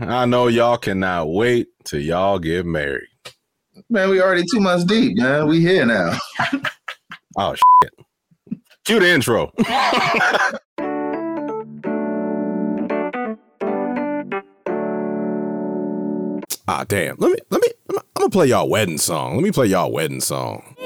I know y'all cannot wait till y'all get married. Man, we already two months deep, man. We here now. oh shit. Cue the intro. ah damn. Let me let me I'm gonna play y'all wedding song. Let me play y'all wedding song.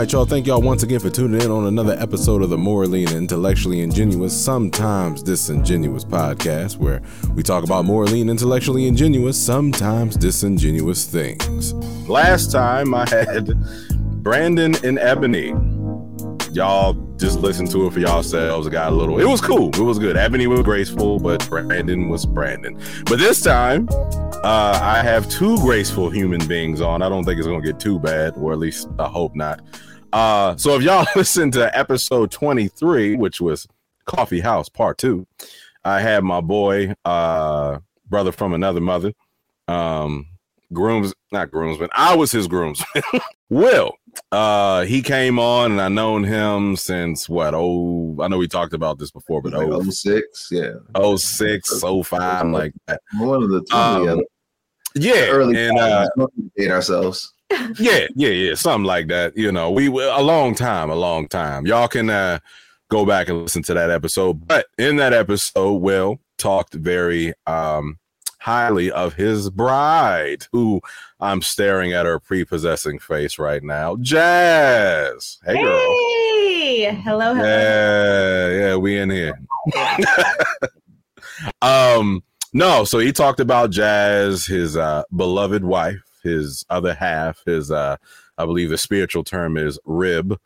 Right, y'all. Thank y'all once again for tuning in on another episode of the Morally and Intellectually Ingenuous, sometimes disingenuous podcast, where we talk about morally and intellectually ingenuous, sometimes disingenuous things. Last time I had Brandon and Ebony. Y'all just listen to it for yourselves. It got a little, it was cool. It was good. Ebony was graceful, but Brandon was Brandon. But this time, uh, I have two graceful human beings on. I don't think it's going to get too bad, or at least I hope not. Uh, so if y'all listen to episode 23, which was Coffee House Part 2, I had my boy, uh, brother from another mother, um, grooms, not groomsman. I was his groomsman. Will, uh, he came on and I known him since what? Oh, I know we talked about this before, but like oh, 06, yeah. 06, 05, like that. One of the two, um, yeah, early and uh, ourselves. Yeah, yeah, yeah, something like that. You know, we a long time, a long time. Y'all can uh, go back and listen to that episode. But in that episode, Will talked very um, highly of his bride, who I'm staring at her prepossessing face right now, Jaz. Hey, girl. Hello, hello. Yeah, yeah, we in here. um, no, so he talked about Jaz, his uh, beloved wife, his other half, his uh, I believe the spiritual term is rib.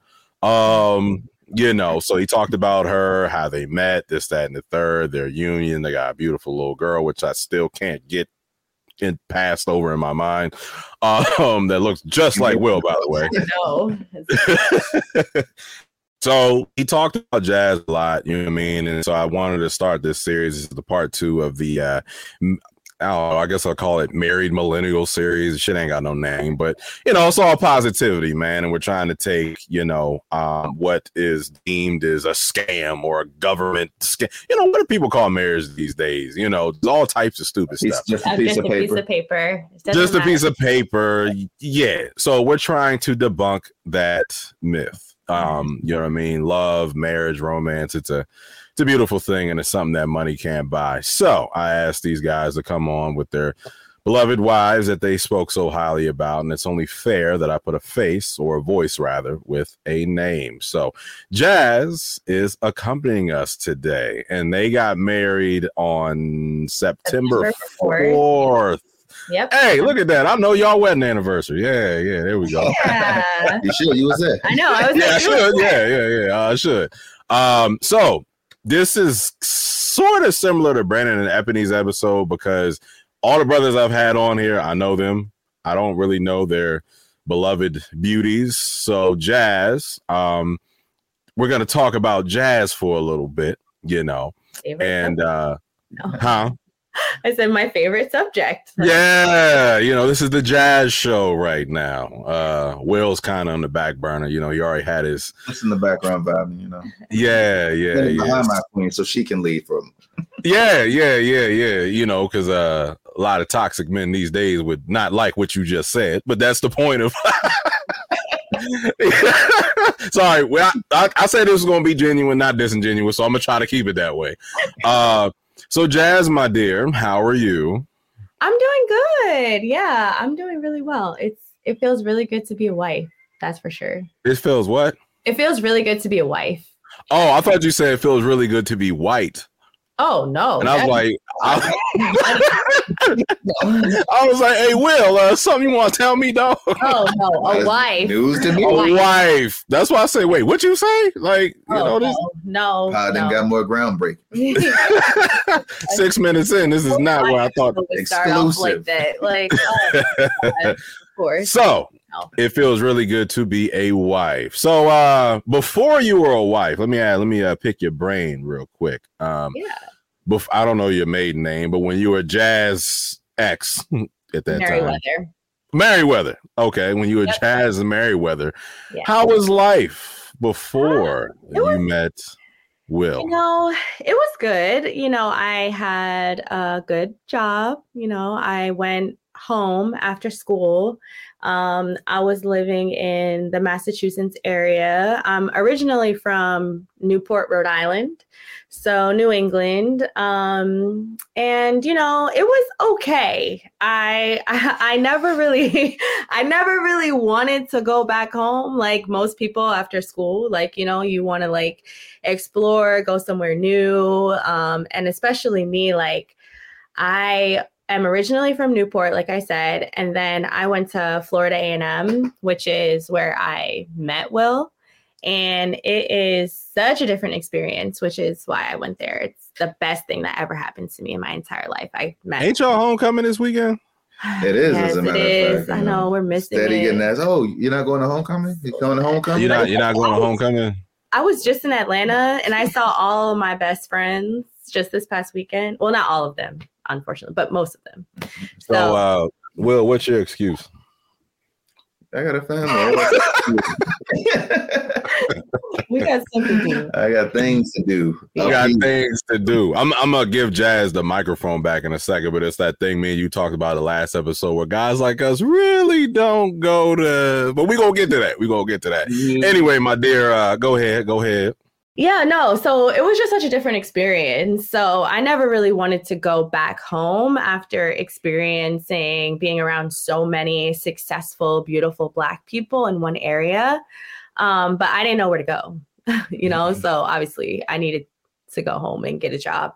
Um, you know, so he talked about her, how they met, this, that, and the third, their union. They got a beautiful little girl, which I still can't get in passed over in my mind. Um, that looks just like Will, by the way. So he talked about Jaz a lot, you know what I mean? And so I wanted to start this series. This is the part two of the uh oh, I guess I'll call it married millennial series. Shit ain't got no name, but you know, it's all positivity, man. And we're trying to take, you know, um, what is deemed as a scam or a government scam. You know, what do people call marriage these days? You know, all types of stupid It's stuff. just a piece just of a piece paper. of paper. It doesn't Just a piece of paper. Yeah. So we're trying to debunk that myth. Um, you know what I mean? Love, marriage, romance. It's a it's a beautiful thing and it's something that money can't buy. So I asked these guys to come on with their beloved wives that they spoke so highly about, and it's only fair that I put a face or a voice rather with a name. So Jaz is accompanying us today, and they got married on September September 4th. Yep. Hey, look at that. I know y'all wedding anniversary. Yeah, yeah, there we go. Yeah. You sure you was there? I know. I was yeah, I like, should. Yeah, yeah, yeah. I should. Um, so this is sort of similar to Brandon and Ebony's episode because all the brothers I've had on here, I know them. I don't really know their beloved beauties. So Jaz, um, we're gonna talk about Jaz for a little bit, you know, favorite and uh, No. huh? I said my favorite subject. Yeah, you know, this is the Jaz show right now. Uh Will's kind of on the back burner. You know, he already had his Just in the background vibing, you know. yeah, yeah, yeah. behind my queen so she can lead from. Yeah, yeah, yeah, yeah. You know, because uh, a lot of toxic men these days would not like what you just said, but that's the point of. Sorry, well, I, I, I said this was going to be genuine, not disingenuous, so I'm gonna try to keep it that way. Uh, so, Jaz, my dear, how are you? I'm doing good. Yeah, I'm doing really well. It's it feels really good to be a wife. That's for sure. It feels what? It feels really good to be a wife. Oh, I thought you said it feels really good to be white. Oh no. And I was like, I, I was like, hey, Will, uh, something you want to tell me, dog? oh no, a That's wife. News to me. A wife. wife. That's why I say, wait, what you say? Like, you Oh, know, this no, no, I done no. got more groundbreaking. six minutes in, this is not what I thought. would start off like Exclusive. that. Like, oh, God, of course. So No. It feels really good to be a wife. So uh before you were a wife, let me let me uh, pick your brain real quick. Um Yeah. bef- I don't know your maiden name, but when you were Jaz X at that time. Merriweather. Merriweather. Okay, when you were Yep. Jaz Merriweather. Yeah. How was life before It was- you met Will? You know, it was good. You know, I had a good job. You know, I went home after school. Um, I was living in the Massachusetts area. I'm originally from Newport, Rhode Island, so New England. Um, and you know, it was okay. I, I I never really I never really wanted to go back home like most people after school. Like, you know, you want to like explore, go somewhere new. Um, and especially me, like I am originally from Newport, like I said, and then I went to Florida A&M, which is where I met Will. And it is such a different experience, which is why I went there. It's the best thing that ever happened to me in my entire life. I met. Ain't y'all homecoming this weekend? It is, Yes, as a it matter of fact. I you know we're missing Steady it. getting asked, oh, you're not going to homecoming? You're going to homecoming? You're not you're not going to homecoming? I was just in Atlanta and I saw all of my best friends just this past weekend. Well, not all of them, unfortunately, but most of them. So uh Will, what's your excuse? I got a family. we got something to do. I got things to do. You got things to do. I'm I'm gonna give Jaz the microphone back in a second, but it's that thing me and you talked about the last episode where guys like us really don't go to. But we gonna get to that. We gonna get to that. Anyway, my dear, uh, go ahead, go ahead. Yeah, no. So it was just such a different experience. So I never really wanted to go back home after experiencing being around so many successful, beautiful Black people in one area. Um, but I didn't know where to go, you know? So obviously I needed to go home and get a job.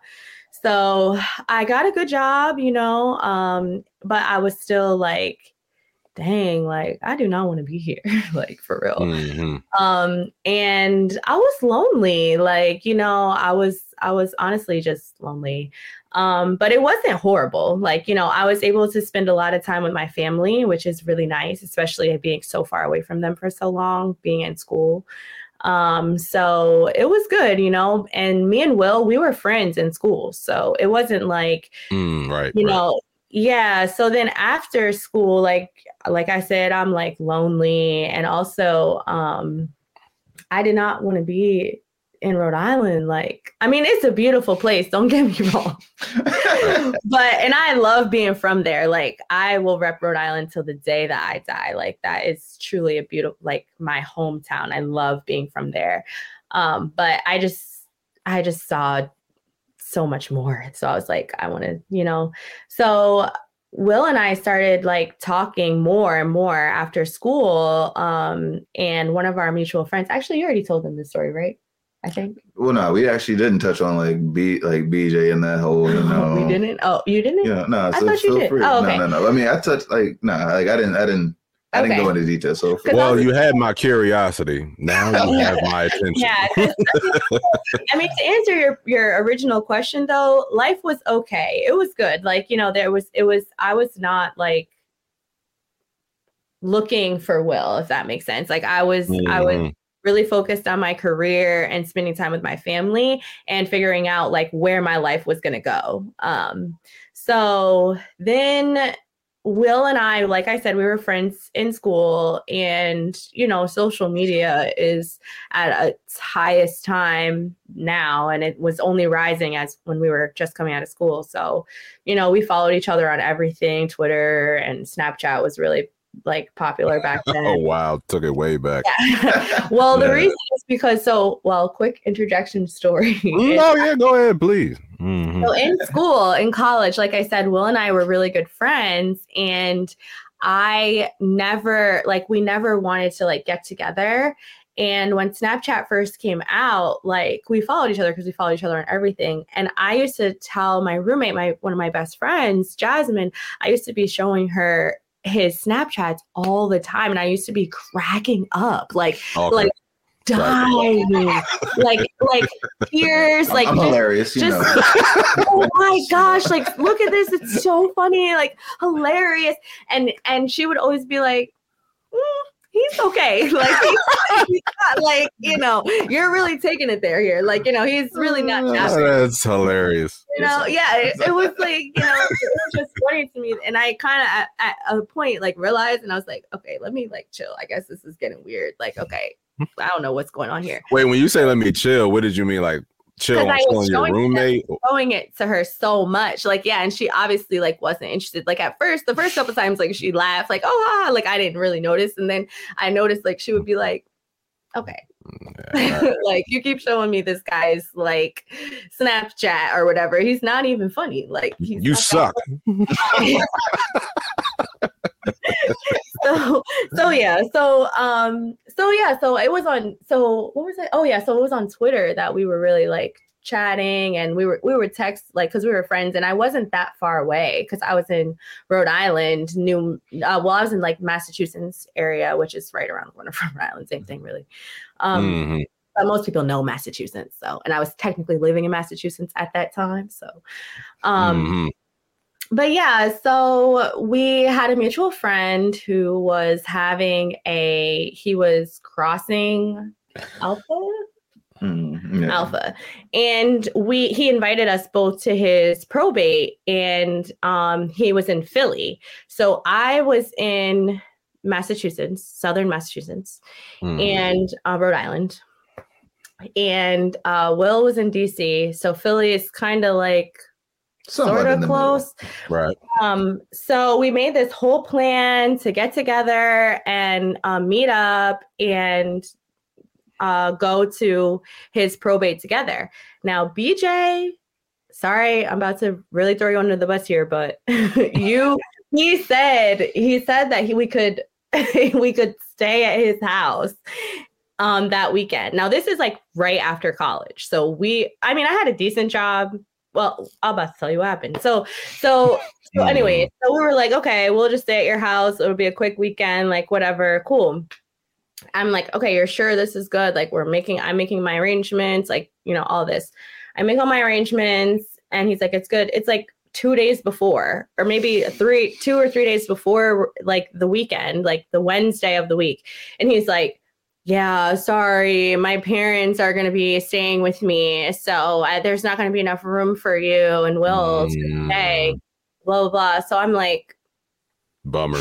So I got a good job, you know, um, but I was still like, dang, like I do not want to be here, like for real Mhm. um and i was lonely like you know i was i was honestly just lonely um but it wasn't horrible like you know i was able to spend a lot of time with my family which is really nice especially being so far away from them for so long being in school um so it was good you know and me and will we were friends in school so it wasn't like Mm, right. you right. know yeah so then after school like like i said i'm like lonely and also um i did not want to be in rhode island like i mean it's a beautiful place don't get me wrong. But and i love being from there like i will rep rhode island till the day that i die like that is truly a beautiful like my hometown i love being from there. Um but i just i just saw so much more so i was like i want to you know so will and i started like talking more and more after school um and one of our mutual friends actually you already told them this story right i think well, no, we actually didn't touch on like B, like BJ and that whole, you know. we didn't oh you didn't Yeah, no, I so thought you did. free. Oh, okay. No, no, no. I mean, I touched like, no, like I didn't, I didn't, I didn't Okay. go into detail. So feel Cause I Well, was- you had my curiosity. Now you have my attention. Yeah. I mean, to answer your your original question though, life was okay. It was good. Like, you know, there was it was I was not like looking for Will, if that makes sense. Like I was I was Mhm. really focused on my career and spending time with my family and figuring out like where my life was going to go. Um, so then Will and I, like I said, we were friends in school, and you know, social media is at its highest time now, and it was only rising as when we were just coming out of school. So, you know, we followed each other on everything. Twitter and Snapchat was really like popular back oh, then. Oh wow, took it way back. Yeah. well, the reason is because so well, quick interjection story. Oh yeah, go ahead, please. Mhm. so in school, in college, like I said, Will and I were really good friends, and I never like we never wanted to like get together. And when Snapchat first came out, like we followed each other because we followed each other on everything. And I used to tell my roommate, my one of my best friends, Jasmine, I used to be showing her his Snapchats all the time. And I used to be cracking up. Like, Okay. like dying. like like tears, like I'm just- hilarious, you just- know. oh my gosh like look at this it's so funny like hilarious. And and she would always be like "Mm, he's okay. Like he's, he's not like you know you're really taking it there here. Like you know he's really not Oh, that's hilarious. you know yeah it, it was like you know it was just funny to me. And i kind of at, at a point like realized and i was like okay let me like chill. I guess this is getting weird. Like okay i don't know what's going on here Wait, when you say let me chill, what did you mean? Like chill on showing your roommate? showing it to her so much. Like, yeah, and she obviously like wasn't interested. Like at first, the first couple times, like she laughed, like, oh ah, like I didn't really notice. And then I noticed like she would be like, okay. Yeah, like you keep showing me this guy's like Snapchat or whatever. He's not even funny. Like he's you suck. so so yeah. So um so yeah, so it was on so what was it? Oh yeah, so it was on Twitter that we were really like chatting and we were we were text like because we were friends and I wasn't that far away because I was in Rhode Island, New uh, well I was in like Massachusetts area, which is right around the corner from Rhode Island, same thing really. Um Mhm. but most people know Massachusetts. So, and I was technically living in Massachusetts at that time. So, um, Mhm. But yeah, so we had a mutual friend who was having a, he was crossing alpha Mm, yeah. alpha and we he invited us both to his probate and um he was in philly so i was in massachusetts southern massachusetts Mhm. and uh, Rhode Island. And uh, Will was in DC, so Philly is kind of like Somewhat sort of the middle. close. right. Um, so we made this whole plan to get together and um, meet up and uh, go to his probate together. Now, BJ, sorry, I'm about to really throw you under the bus here, but you, he said he said that he we could we could stay at his house um that weekend. Now this is like right after college. So we I mean I had a decent job. Well, I'm about to tell you what happened. So so so mm. anyway, so we were like, okay, we'll just stay at your house. It'll be a quick weekend, like whatever, cool. I'm like, okay, you're sure this is good? Like we're making I'm making my arrangements, like, you know, all this. I make all my arrangements and he's like, it's good. It's like two days before, or maybe three, two or three days before like the weekend, like the Wednesday of the week. And he's like, yeah, sorry, my parents are going to be staying with me. So uh, there's not going to be enough room for you and Will to Mm, stay, blah, blah, blah. So I'm like, Bummer.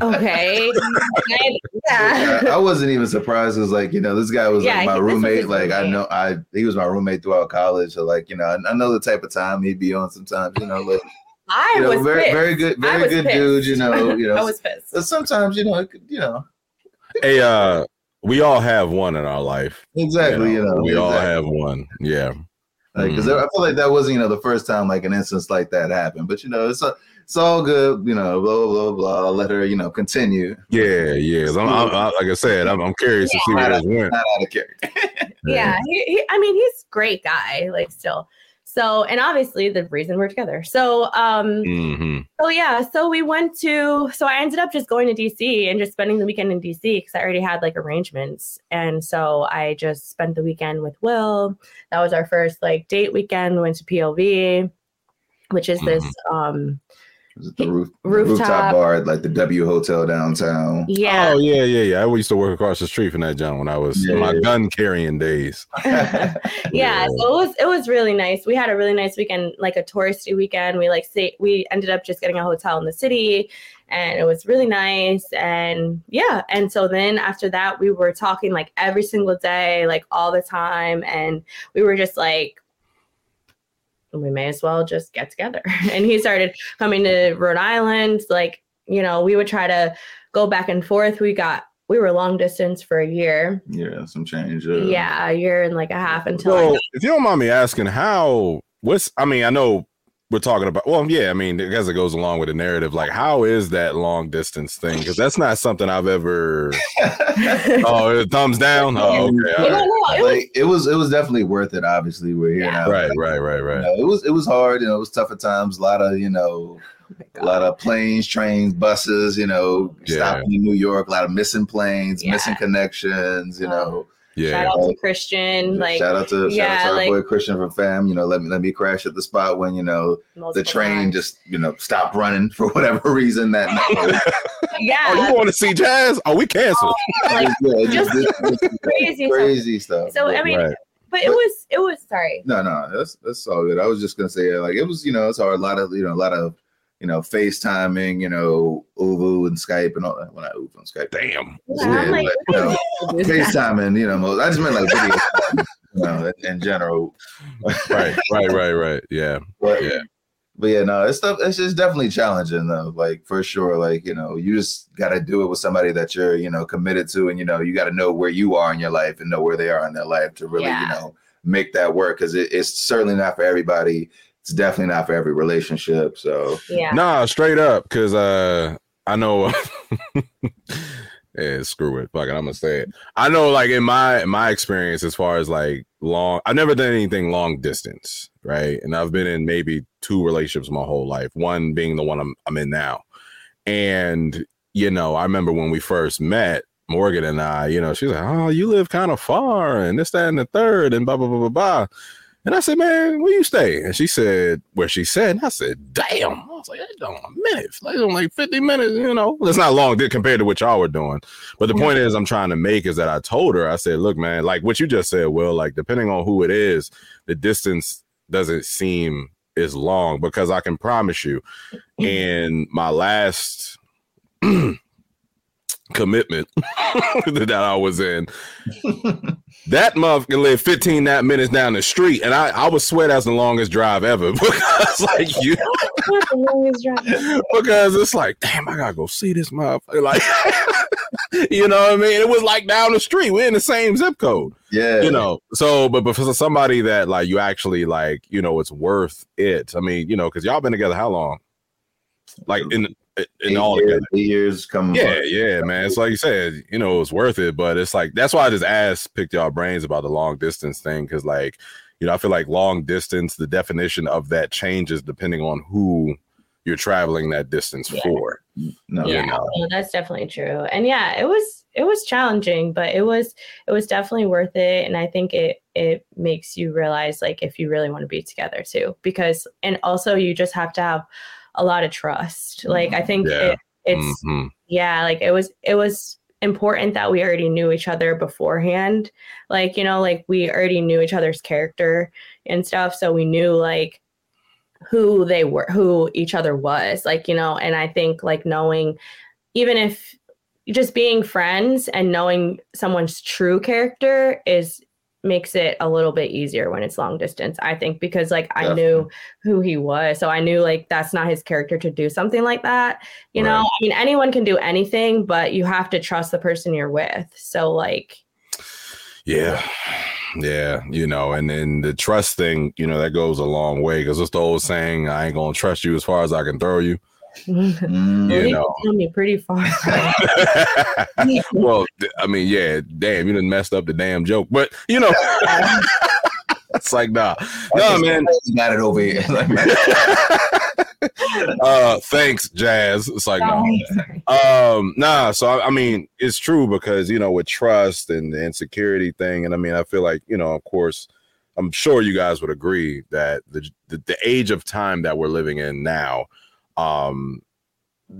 okay. I- yeah. I, I wasn't even surprised. It was like, you know, this guy was Yeah, like my he- this roommate. Like I know I he was my roommate throughout college. So like, you know, I, I know the type of time he'd be on sometimes, you know, like I you know, was very pissed. very good, very good pissed. dude, you know, you know. I was pissed. but sometimes, you know, it could, you know, Hey, uh, we all have one in our life. exactly, you know, we all have one. Yeah. Like, because Mhm. I feel like that wasn't, you know, the first time like an instance like that happened. But you know, it's a, it's all good, you know, blah blah blah. I'll let her, you know, continue. Yeah, yeah. I'm, I'm, I, like I said, I'm, I'm curious to see where this went. Not out of character. yeah he, he, i mean he's great guy like still so and obviously the reason we're together. So um hmm so yeah so we went to so i ended up just going to dc and just spending the weekend in dc because i already had like arrangements. And so i just spent the weekend with will. That was our first like date weekend. We went to pov which is this um Was it the roof, Rooftop. rooftop bar at like the W Hotel downtown? yeah Oh yeah, yeah, yeah. I used to work across the street from that John when I was in my Yeah. gun carrying days. yeah so it was it was really nice we had a really nice weekend like a touristy weekend we like stay, we ended up just getting a hotel in the city and it was really nice and yeah and so then after that we were talking like every single day like all the time and we were just like we may as well just get together and he started coming to rhode island like you know we would try to go back and forth we got we were long distance for a year Yeah, some change. Uh, yeah, a year and like a half until I So, if you don't mind me asking, how? What's? I mean, I know we're talking about well yeah i mean as it goes along with the narrative like how is that long distance thing because that's not something i've ever oh thumbs down oh okay right. it, was, like, it was it was definitely worth it obviously we're here yeah. now right right right right you know, it was it was hard you know it was tough at times a lot of you know oh a lot of planes trains buses you know yeah. stopping in new york a lot of missing planes yeah. missing connections you know yeah. Shout out to Christian. Like shout out to yeah, shout out to like, boy Christian from fam. You know, let me let me crash at the spot when you know the train times. just you know stopped running for whatever reason that night. yeah. Oh, you want to see Jaz? Oh, we canceled. Oh, like, yeah, just, just, crazy, crazy stuff. So I mean. Right. But it was, it was. Sorry. No, no, that's that's all good. I was just gonna say, like, it was, you know, it's hard. A lot of, you know, a lot of you know, FaceTiming, you know, ooVoo and Skype and all that. Well, not ooVoo and Skype. Damn. Yeah, like, but, you know, FaceTiming, you know, I just meant like video, you know, in general. right, right, right, right. Yeah. But, yeah. But yeah, no, it's stuff. It's just definitely challenging though. Like for sure, like you know, you just got to do it with somebody that you're, you know, committed to, and you know, you got to know where you are in your life and know where they are in their life to really, yeah. you know, make that work. Because it, it's certainly not for everybody it's definitely not for every relationship. So yeah, nah, straight up, because uh, I know. yeah, screw it. Fuck it, I'm gonna say it. I know, like in my my experience, as far as like long, I've never done anything long distance, right? And I've been in maybe two relationships my whole life. One being the one I'm I'm in now, and you know, I remember when we first met. Morgan and I, you know, she's like, "Oh, you live kind of far, and this, that, and the third, and blah blah blah blah blah." And I said, man, where you stay? And she said, where she said, and I said, damn. I was like, that's on a minute. On like 50 minutes, you know. It's not long compared to what y'all were doing. But the point mm-hmm. is I'm trying to make is that I told her, I said, look, man, like what you just said, Will, like depending on who it is, the distance doesn't seem as long because I can promise you in my last commitment that I was in. that motherfucker lived 15 that minutes down the street, and I, I would swear that's the longest drive ever because like you because it's like, damn, I gotta go see this motherfucker. Like you know what I mean? It was like down the street. We're in the same zip code. Yeah. You know, so but but for somebody that like you actually like, you know, it's worth it. I mean, you know, because y'all been together how long? Like in in all years, eight years coming. Yeah, yeah, man. It's like you said, you know, it's worth it, but it's like that's why I just asked, picked y'all brains about the long distance thing, because like, you know, I feel like long distance, the definition of that changes depending on who you're traveling that distance yeah. for. No, yeah, no, that's definitely true. And yeah, it was it was challenging, but it was it was definitely worth it. And I think it it makes you realize like if you really want to be together too, because and also you just have to have a lot of trust. Like I think yeah. it, it's mm-hmm. yeah, like it was it was important that we already knew each other beforehand. Like, you know, like we already knew each other's character and stuff. So we knew like who they were, who each other was. Like, you know, and I think like knowing, even if just being friends and knowing someone's true character is makes it a little bit easier when it's long distance i think because like i knew who he was so i knew like that's not his character to do something like that you right. know i mean anyone can do anything but you have to trust the person you're with so like yeah. Yeah you know and then the trust thing you know that goes a long way because it's the old saying i ain't gonna trust you as far as i can throw you Mm, you know, me pretty far. well, I mean, yeah, damn, you done messed up the damn joke, but you know, it's like nah, no, nah, man, got it over here. uh, thanks, Jaz. It's like no, nah. um, nah. So I, I, mean, it's true because you know with trust and the insecurity thing, and I mean, I feel like you know, of course. I'm sure you guys would agree that the, the, the age of time that we're living in now, um,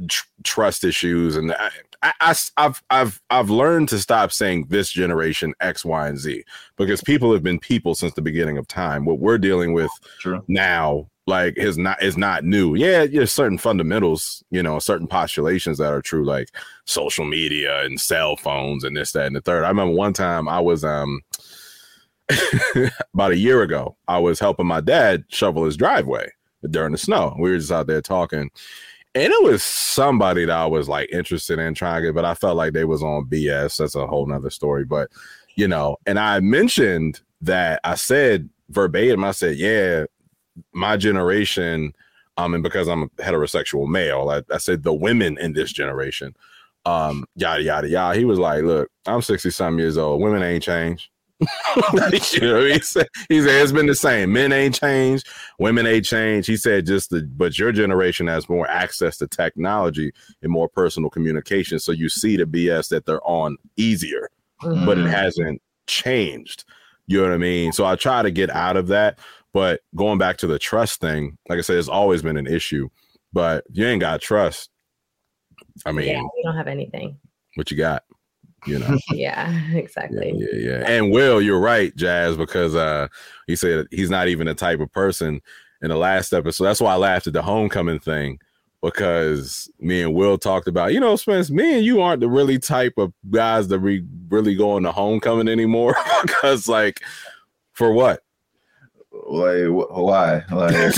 tr- trust issues, and I, I, I've I've I've learned to stop saying this generation X, Y, and Z because people have been people since the beginning of time. What we're dealing with True. now, like, is not is not new. Yeah, there's certain fundamentals, you know, certain postulations that are true, like social media and cell phones and this, that, and the third. I remember one time I was um about a year ago, I was helping my dad shovel his driveway during the snow. We were just out there talking. And it was somebody that I was like interested in trying get, but I felt like they was on BS. That's a whole nother story. But you know, and I mentioned that I said verbatim, I said, Yeah, my generation, um, and because I'm a heterosexual male, I, I said the women in this generation, um, yada yada yada. He was like, "Look, I'm 60 some years old. Women ain't changed." you know, he said, he said it's been the same. Men ain't changed, women ain't changed. He said just the but your generation has more access to technology and more personal communication. So you see the BS that they're on easier, mm-hmm. but it mm-hmm. hasn't changed. You know what I mean? So I try to get out of that. But going back to the trust thing, like I said, it's always been an issue. But you ain't got trust. I mean, yeah, we don't have anything. What you got? You know? yeah, exactly. Yeah, yeah, yeah. And Will, you're right, Jaz, because uh he said he's not even the type of person in the last episode. That's why I laughed at the homecoming thing because me and Will talked about, you know, Spence, me and you aren't the really type of guys that we really go into homecoming anymore. because, like, for what? Like, why? Like,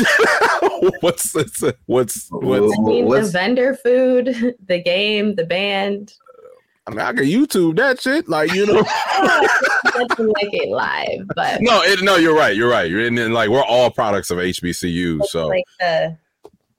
what's this? What's what's? I mean, what's, the vendor food, the game, the band. I mean, I can YouTube that shit, like you know. Let's make it live, but no, it, no, you're right, you're right. You're in, like we're all products of HBCU, so like the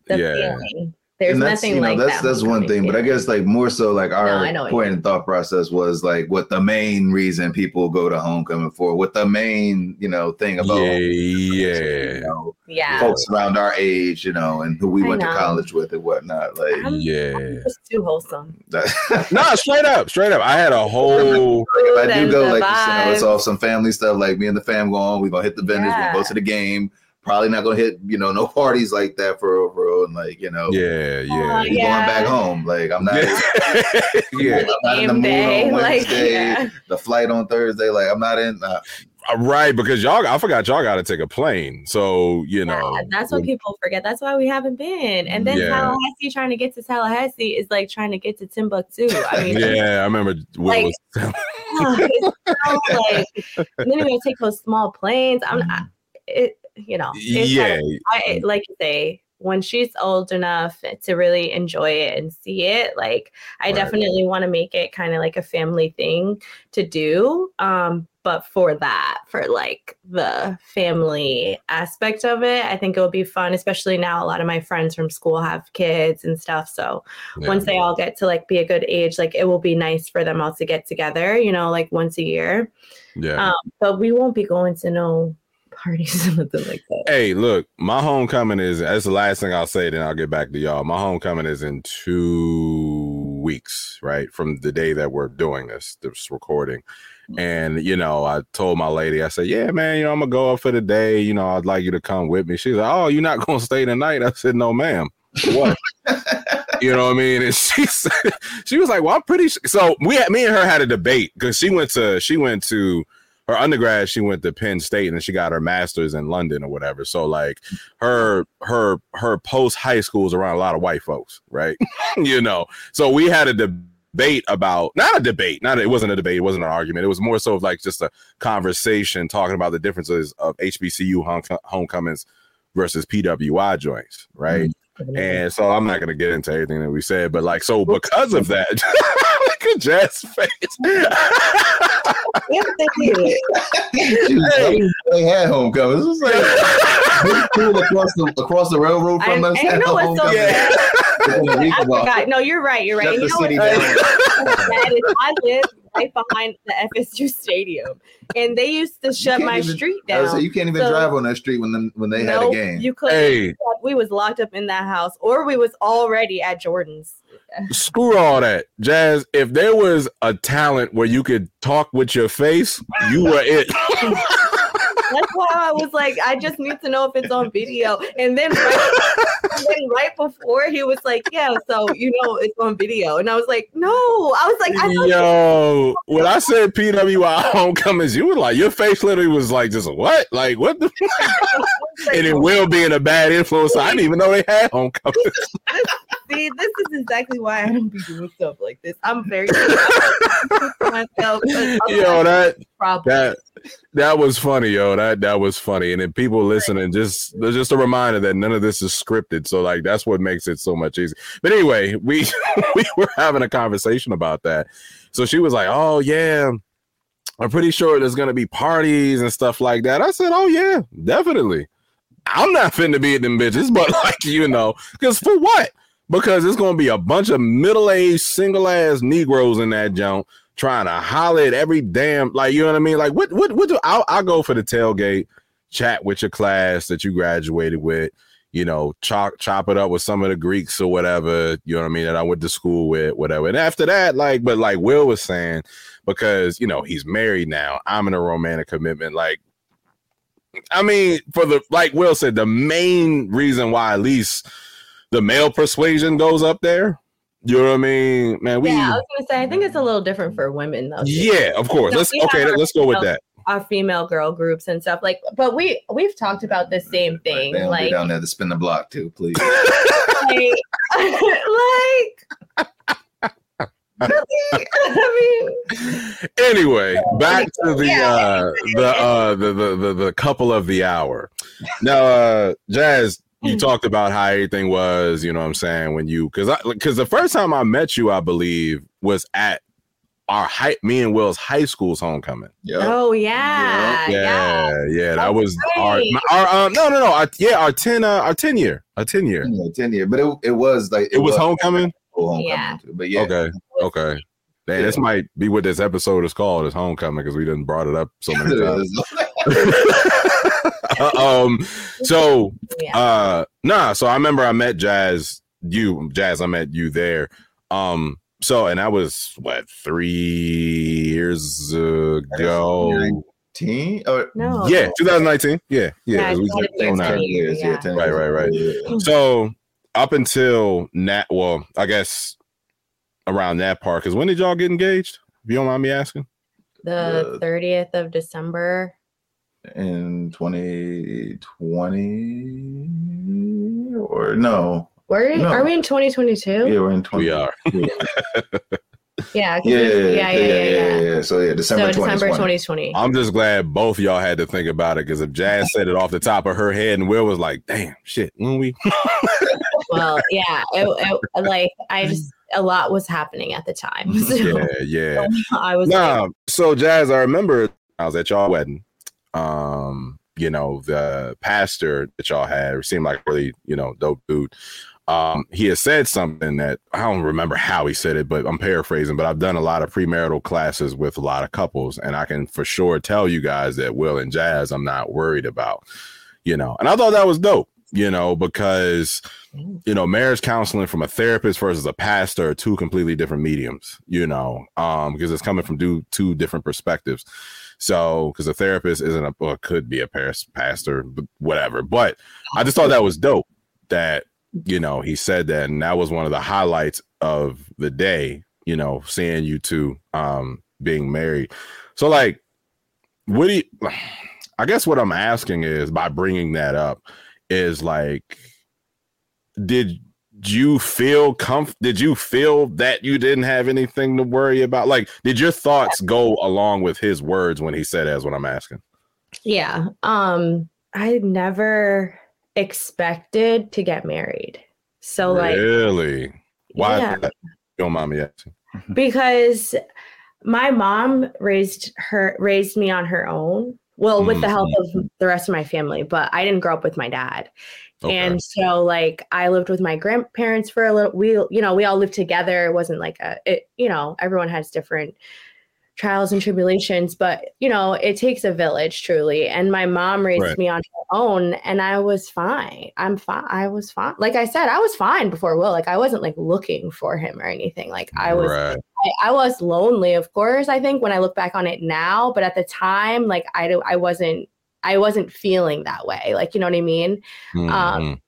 the yeah. feeling. There's nothing you know, like that's that that's one thing, but I guess like more so like our no, point and thought process was like what the main reason people go to homecoming for, what the main you know thing about yeah, yeah, you know, yeah, folks around our age, you know, and who we I went know. to college with and whatnot. Like I'm, yeah, I'm just too wholesome. no, straight up, straight up. I had a whole. if I do go like you know, it's all some family stuff. Like me and the fam go on. We gonna hit the vendors. Yeah. We go to the game probably not gonna hit you know no parties like that for real, for and like you know yeah yeah, uh, yeah. going back home like I'm not yeah, I'm not in the mood on Wednesday like, yeah. the flight on Thursday like I'm not in uh, Right, because y'all, I forgot y'all got to take a plane. So, you know, yeah, that's what people forget. That's why we haven't been. And then yeah. Tallahassee trying to get to Tallahassee is like trying to get to Timbuktu. I mean, yeah, I remember like, was oh, like, and then you're gonna take those small planes. I'm not, it, you know, yeah, I, like you say, when she's old enough to really enjoy it and see it like i right. definitely want to make it kind of like a family thing to do um but for that for like the family aspect of it i think it will be fun especially now a lot of my friends from school have kids and stuff so yeah. once they all get to like be a good age like it will be nice for them all to get together you know like once a year yeah um, but we won't be going to no parties, something like that. Hey, look, my homecoming is that's the last thing I'll say, then I'll get back to y'all. My homecoming is in two weeks, right? From the day that we're doing this, this recording. Mm-hmm. And you know, I told my lady, I said, Yeah, man, you know, I'm gonna go up for the day. You know, I'd like you to come with me. She's like, Oh, you're not gonna stay tonight?" I said, No, ma'am. What? you know what I mean? And she said, she was like, Well, I'm pretty sure. so we had me and her had a debate because she went to she went to her undergrad she went to Penn State and then she got her master's in London or whatever. So like her her her post high school is around a lot of white folks, right? you know. So we had a debate about not a debate, not it wasn't a debate, it wasn't an argument. It was more so of like just a conversation talking about the differences of HBCU home, homecomings versus PWI joints, right? Mm-hmm. And so I'm not gonna get into anything that we said, but like so because of that, look at Jaz face. hey. They had homecoming. This was like across the across the railroad from I, us. And you know what's so yeah. I forgot. No, you're right. You're right. You know what? That is, I live right behind the FSU stadium, and they used to shut my even, street down. So you can't even so, drive on that street when the, when they nope, had a game. You couldn't. Hey. We was locked up in that house, or we was already at Jordan's. Screw all that, Jaz. If there was a talent where you could talk with your face, you were it. That's why I was like, I just need to know if it's on video. And then right, and then right before he was like, Yeah, so you know it's on video. And I was like, No. I was like, I Yo, when I said PWI homecomings, you were like, your face literally was like just what? Like what the and it oh will be in a bad influence. I didn't even know they had homecomings. See, this is exactly why I don't be doing stuff like this. I'm very myself. Yo, that that that was funny, yo. That that was funny. And then people listening, just just a reminder that none of this is scripted. So like that's what makes it so much easier. But anyway, we we were having a conversation about that. So she was like, "Oh yeah." I'm pretty sure there's gonna be parties and stuff like that. I said, "Oh yeah, definitely, I'm not finna be at them bitches, but like you know, because for what? Because it's gonna be a bunch of middle aged single ass Negroes in that junk trying to holler at every damn like you know what I mean. Like what what what do I'll, I'll go for the tailgate, chat with your class that you graduated with you know, chop chop it up with some of the Greeks or whatever, you know what I mean, that I went to school with, whatever. And after that, like, but like Will was saying, because you know, he's married now, I'm in a romantic commitment. Like, I mean, for the like Will said, the main reason why at least the male persuasion goes up there. You know what I mean, man? We, yeah, I was gonna say, I think it's a little different for women though. Yeah, of course. let's okay, let's go with that our female girl groups and stuff like but we we've talked about the same thing right, like down there to spin the block too please like, like I mean, anyway, back to the yeah. uh, the, uh, the, the the the couple of the hour. Now, uh, Jaz, you talked about how everything was. You know, what I'm saying when you because I because the first time I met you, I believe, was at our high, me and Will's high school's homecoming. Yep. Oh yeah, yep. yeah, yeah, yeah. That was our, our um, no, no, no. Our, yeah, our ten, uh, our ten year, our ten year, yeah, ten year. But it, it was like it, it was, was, homecoming. homecoming yeah. Too. But yeah, okay, okay. Man, yeah. this might be what this episode is called. Is homecoming because we didn't brought it up so many times. um, so uh, nah. So I remember I met Jaz. You, Jaz. I met you there. Um, so, and that was what three years ago. 19 or no yeah 2019 yeah yeah, yeah, we years, yeah. yeah right right right so up until that well i guess around that part because when did y'all get engaged if you don't mind me asking the 30th of december in 2020 or no we're no. are we in 2022? Yeah, we're in 20. We are. Yeah. Yeah, yeah, yeah, yeah, yeah, yeah, So yeah, December, so December 2020. I'm just glad both y'all had to think about it because if Jaz said it off the top of her head and Will was like, "Damn, shit, when we." well, yeah, it, it, like I just a lot was happening at the time. Mm-hmm. So, yeah, yeah. I was. Nah, like, so Jaz, I remember I was at y'all wedding. Um, you know, the pastor that y'all had seemed like really, you know, dope dude um, he has said something that I don't remember how he said it, but I'm paraphrasing. But I've done a lot of premarital classes with a lot of couples, and I can for sure tell you guys that Will and Jaz, I'm not worried about, you know. And I thought that was dope, you know, because you know, marriage counseling from a therapist versus a pastor are two completely different mediums, you know, um, because it's coming from two two different perspectives. So, because a therapist isn't a well, could be a pastor, whatever. But I just thought that was dope that you know, he said that, and that was one of the highlights of the day. You know, seeing you two um, being married. So, like, what do you? I guess what I'm asking is by bringing that up is like, did you feel comf? Did you feel that you didn't have anything to worry about? Like, did your thoughts go along with his words when he said, "As what I'm asking"? Yeah. Um, I never expected to get married. So like really, why? Yeah. Don't mind me asking. Because my mom raised her raised me on her own. Well, with mm-hmm. the help mm-hmm. of the rest of my family, but I didn't grow up with my dad. Okay. And so like I lived with my grandparents for a little we you know, we all lived together. It wasn't like a it, you know, everyone has different trials and tribulations but you know it takes a village truly and my mom raised right. me on her own and i was fine i'm fine i was fine like i said i was fine before will like i wasn't like looking for him or anything like i was right. I, I, was lonely of course i think when i look back on it now but at the time like i do i wasn't i wasn't feeling that way like you know what i mean mm-hmm. um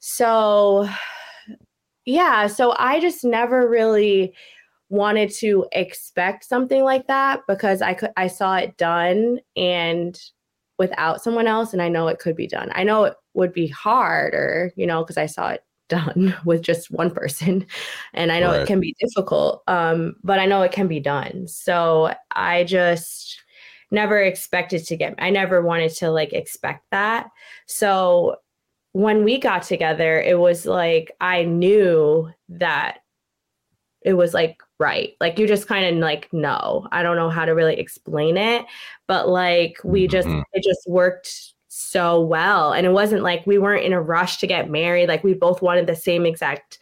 so yeah so i just never really wanted to expect something like that because I could I saw it done and without someone else and I know it could be done. I know it would be harder, you know, because I saw it done with just one person and I know right. it can be difficult um but I know it can be done. So I just never expected to get I never wanted to like expect that. So when we got together it was like I knew that it was like right. Like you just kind of like know. I don't know how to really explain it, but like we just mm-hmm. it just worked so well. And it wasn't like we weren't in a rush to get married. Like we both wanted the same exact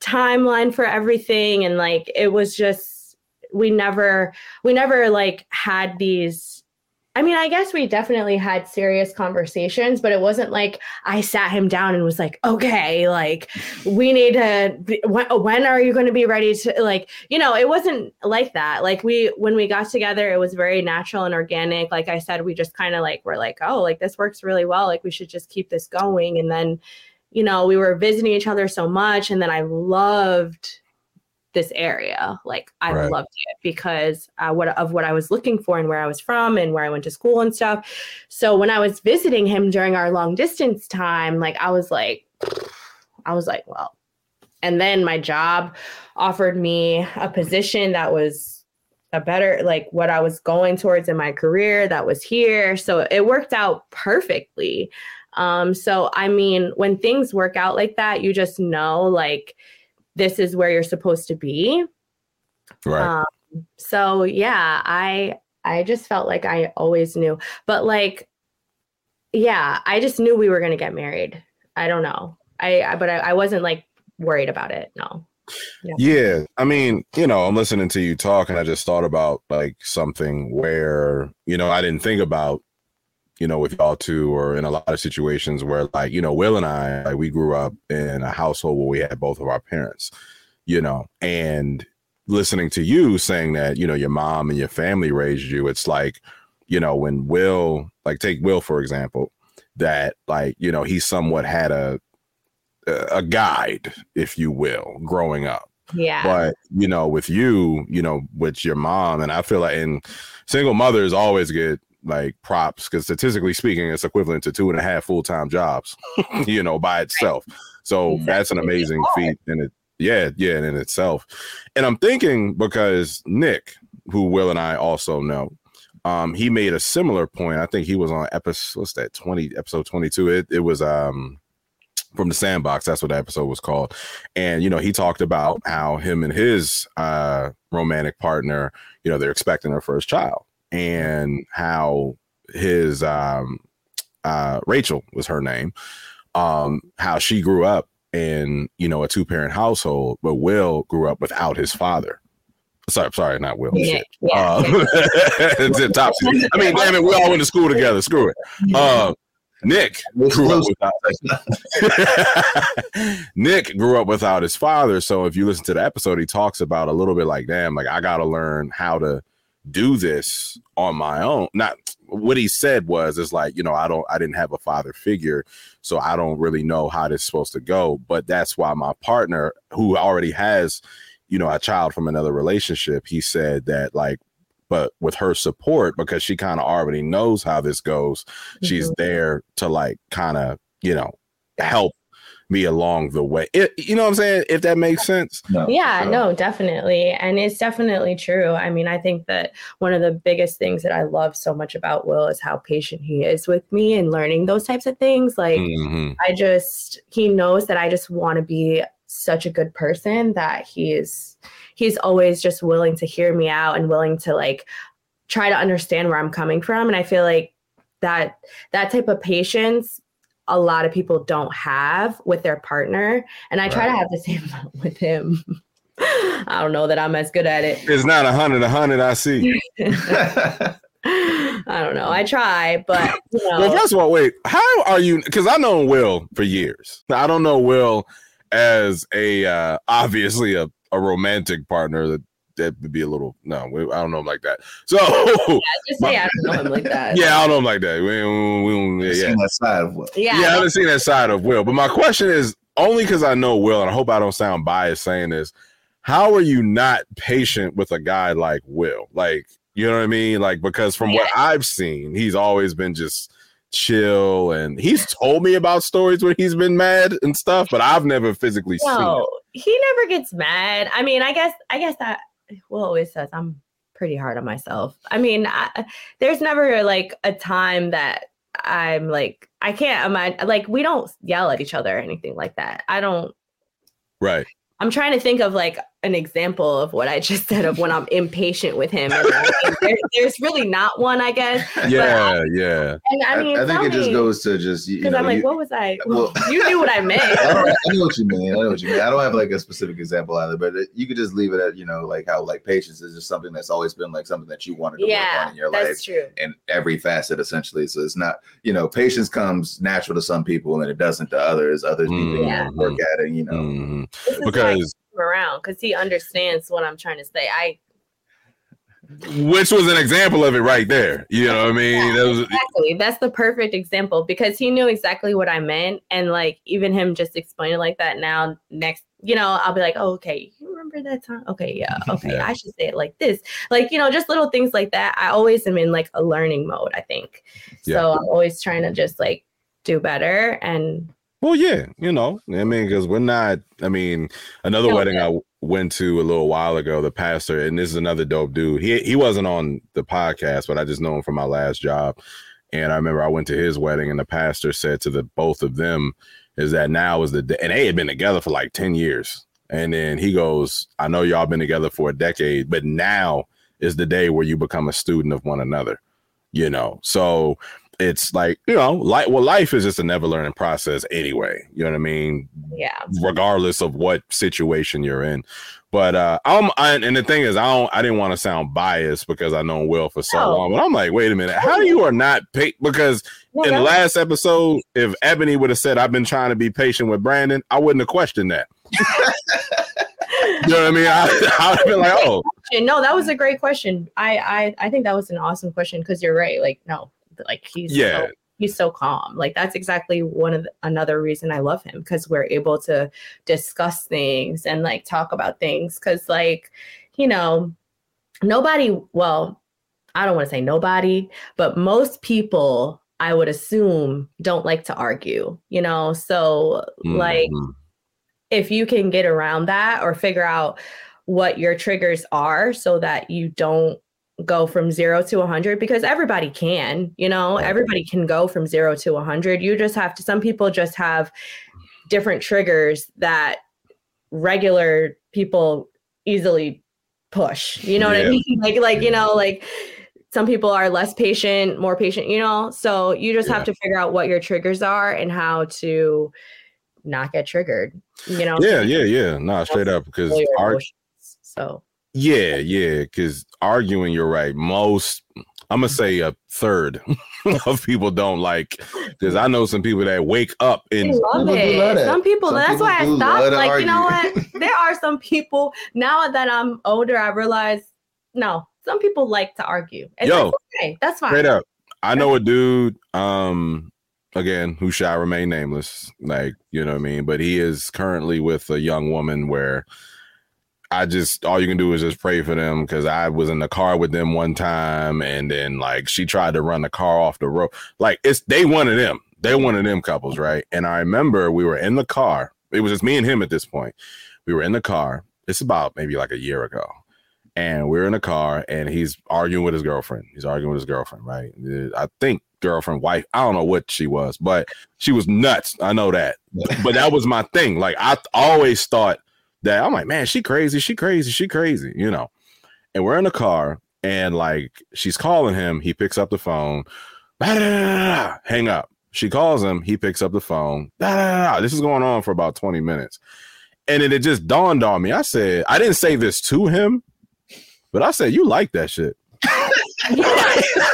timeline for everything. And like it was just, we never, we never like had these I mean, I guess we definitely had serious conversations, but it wasn't like I sat him down and was like, okay, like we need to, when, when are you going to be ready to, like, you know, it wasn't like that. Like, we, when we got together, it was very natural and organic. Like I said, we just kind of like, we're like, oh, like this works really well. Like, we should just keep this going. And then, you know, we were visiting each other so much. And then I loved this area. Like I right. loved it because uh, what of what I was looking for and where I was from and where I went to school and stuff. So when I was visiting him during our long distance time, like I was like, I was like, well, and then my job offered me a position that was a better like what I was going towards in my career that was here. So it worked out perfectly. Um, so I mean, when things work out like that, you just know like this is where you're supposed to be. Right. Um, so yeah, I I just felt like I always knew. But like yeah, I just knew we were going to get married. I don't know. I, I but I, I wasn't like worried about it. No. Yeah. yeah. I mean, you know, I'm listening to you talk and I just thought about like something where, you know, I didn't think about you know, with y'all too, or in a lot of situations where, like, you know, Will and I, like, we grew up in a household where we had both of our parents, you know, and listening to you saying that, you know, your mom and your family raised you, it's like, you know, when Will, like, take Will, for example, that, like, you know, he somewhat had a, a guide, if you will, growing up. Yeah. But, you know, with you, you know, with your mom, and I feel like, and single mothers always get like props because statistically speaking, it's equivalent to two and a half full time jobs, you know, by itself. So exactly. that's an amazing feat in it. Yeah, yeah, in itself. And I'm thinking because Nick, who Will and I also know, um, he made a similar point. I think he was on episode what's that 20 episode 22. It it was um from the sandbox. That's what the episode was called. And you know, he talked about how him and his uh romantic partner, you know, they're expecting their first child and how his um, uh, Rachel was her name, um, how she grew up in you know a two parent household, but Will grew up without his father. Sorry, sorry, not Will. Yeah, yeah. Uh, it's top. I mean, damn it, we all went to school together. Screw it. Uh, Nick grew up without Nick grew up without his father. So if you listen to the episode, he talks about a little bit like, damn, like I gotta learn how to do this on my own. Not what he said was is like, you know, I don't I didn't have a father figure, so I don't really know how this is supposed to go. But that's why my partner, who already has, you know, a child from another relationship, he said that like but with her support because she kind of already knows how this goes mm-hmm. she's there to like kind of you know help me along the way. It, you know what I'm saying? If that makes sense. No, yeah, so. no, definitely. And it's definitely true. I mean, I think that one of the biggest things that I love so much about Will is how patient he is with me and learning those types of things. Like, mm-hmm. I just, he knows that I just want to be such a good person that he's, he's always just willing to hear me out and willing to like try to understand where I'm coming from. And I feel like that that type of patience a lot of people don't have with their partner. And I right. try to have the same with him. I don't know that I'm as good at it. It's not a hundred, a hundred, I see. I don't know. I try, but you know. Well, first of all, wait, how are you? Because I know Will for years. I don't know Will as a uh, obviously a, a romantic partner that that would be a little no. I don't know him like that. So yeah, just say I don't know him like that. Yeah, I don't know him like that. We, we, we yeah, that side of Will. Yeah, yeah, I haven't seen that side of Will. But my question is only because I know Will, and I hope I don't sound biased saying this. How are you not patient with a guy like Will? Like, you know what I mean? Like, because from yeah. what I've seen, he's always been just chill and he's told me about stories where he's been mad and stuff, but I've never physically no, seen it. He never gets mad. I mean, I guess I guess that Will always says I'm pretty hard on myself. I mean, I, there's never like a time that I'm like I can't imagine like we don't yell at each other or anything like that. I don't. Right. I'm trying to think of like an example of what I just said of when I'm impatient with him. And, there, there's really not one, I guess. Yeah, I, yeah. And I mean, I, I think it just goes to just because I'm like, you, what was I? Well, you knew what I meant. I, I, know what you mean. I know what you mean. I don't have like a specific example either, but it, you could just leave it at you know like how like patience is just something that's always been like something that you wanted to yeah, work on in your life. that's true. In every facet, essentially. So it's not you know patience comes natural to some people and it doesn't to others. Others mm-hmm. need to work at it. You know, mm-hmm. because around because he understands what I'm trying to say. I which was an example of it right there. You know what I mean? Yeah, that was, exactly. That's the perfect example because he knew exactly what I meant. And like even him just explaining like that now, next, you know, I'll be like, oh, okay, you remember that time? Okay, yeah, okay, yeah. I should say it like this. Like, you know, just little things like that. I always am in like a learning mode, I think. Yeah. So I'm always trying to just like do better and well, yeah, you know, I mean, because we're not. I mean, another no, wedding I went to a little while ago, the pastor, and this is another dope dude. He he wasn't on the podcast, but I just know him from my last job. And I remember I went to his wedding, and the pastor said to the both of them, "Is that now is the day?" And they had been together for like ten years. And then he goes, "I know y'all been together for a decade, but now is the day where you become a student of one another." You know, so it's like you know like well life is just a never learning process anyway you know what i mean yeah regardless of what situation you're in but uh i'm I, and the thing is i don't i didn't want to sound biased because i know will for so no. long but i'm like wait a minute how you are not paid because in the last episode if ebony would have said i've been trying to be patient with brandon i wouldn't have questioned that you know what I mean? I, I would have been like, oh. No, that was a great question. I I, I think that was an awesome question because you're right. Like, no, like he's yeah. So, he's so calm. Like that's exactly one of the, another reason I love him because we're able to discuss things and like talk about things because like you know nobody well I don't want to say nobody but most people I would assume don't like to argue you know so mm-hmm. like if you can get around that or figure out what your triggers are so that you don't go from zero to 100 because everybody can, you know, everybody can go from zero to 100. You just have to, some people just have different triggers that regular people easily push. You know yeah. what I mean? Like, like, you know, like, some people are less patient, more patient, you know? So you just yeah. have to figure out what your triggers are and how to not get triggered, you know? Yeah, yeah, yeah. No, straight up because our, so yeah, yeah, because arguing, you're right. Most, I'm gonna say a third of people don't like because I know some people that wake up and love it. Some people, some that's people why I stopped. Like, argue. you know what? there are some people now that I'm older, I realize no, some people like to argue. And Yo, that's okay. That's fine. Straight up. I know a dude, um, again, who shall remain nameless, like, you know what I mean? But he is currently with a young woman where I just all you can do is just pray for them because I was in the car with them one time and then like she tried to run the car off the road. Like it's they one of them. They one of them couples, right? And I remember we were in the car. It was just me and him at this point. We were in the car. It's about maybe like a year ago. And we're in the car and he's arguing with his girlfriend. He's arguing with his girlfriend, right? I think girlfriend, wife. I don't know what she was, but she was nuts. I know that. but that was my thing. Like I always thought that I'm like, man, she crazy, she crazy, she crazy, you know. And we're in the car, and like she's calling him, he picks up the phone, hang up. She calls him, he picks up the phone. This is going on for about 20 minutes. And then it just dawned on me. I said, I didn't say this to him, but I said, You like that shit. yes,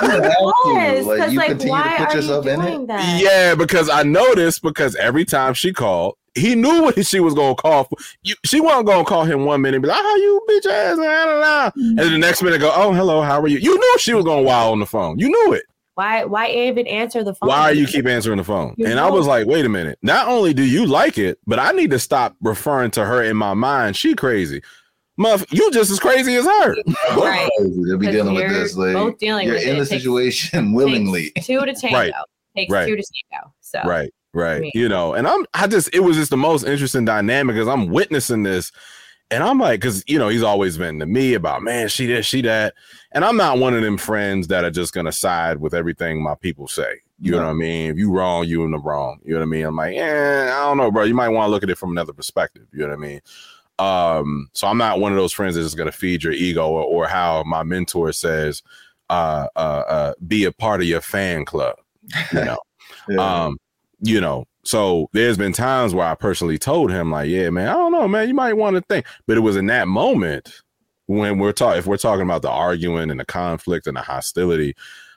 like, you like, continue to put yourself in it. That? Yeah, because I noticed because every time she called, he knew what she was gonna call for. You, she wasn't gonna call him one minute, and be like, "How you bitch ass?" Blah, blah, blah. And then the next minute, go, "Oh, hello, how are you?" You knew she was gonna wow on the phone. You knew it. Why? Why even answer the phone? Why are you keep answering the phone? You and know. I was like, wait a minute. Not only do you like it, but I need to stop referring to her in my mind. She crazy. Muff, you just as crazy as her. Right. They'll be dealing with this. Like, both dealing you're with in it. the situation willingly. Two to tango. Right. Takes right. two to tango. So right. Right. You know, and I'm I just it was just the most interesting dynamic because I'm witnessing this and I'm like, because you know, he's always been to me about man, she this, she that. And I'm not one of them friends that are just gonna side with everything my people say. You no. know what I mean? If you wrong, you in the wrong. You know what I mean? I'm like, yeah, I don't know, bro. You might want to look at it from another perspective. You know what I mean? Um, so I'm not one of those friends that's just gonna feed your ego or, or how my mentor says, uh, uh, uh, be a part of your fan club. You know, yeah. um, you know. So there's been times where I personally told him, like, yeah, man, I don't know, man, you might want to think, but it was in that moment when we're talking, if we're talking about the arguing and the conflict and the hostility,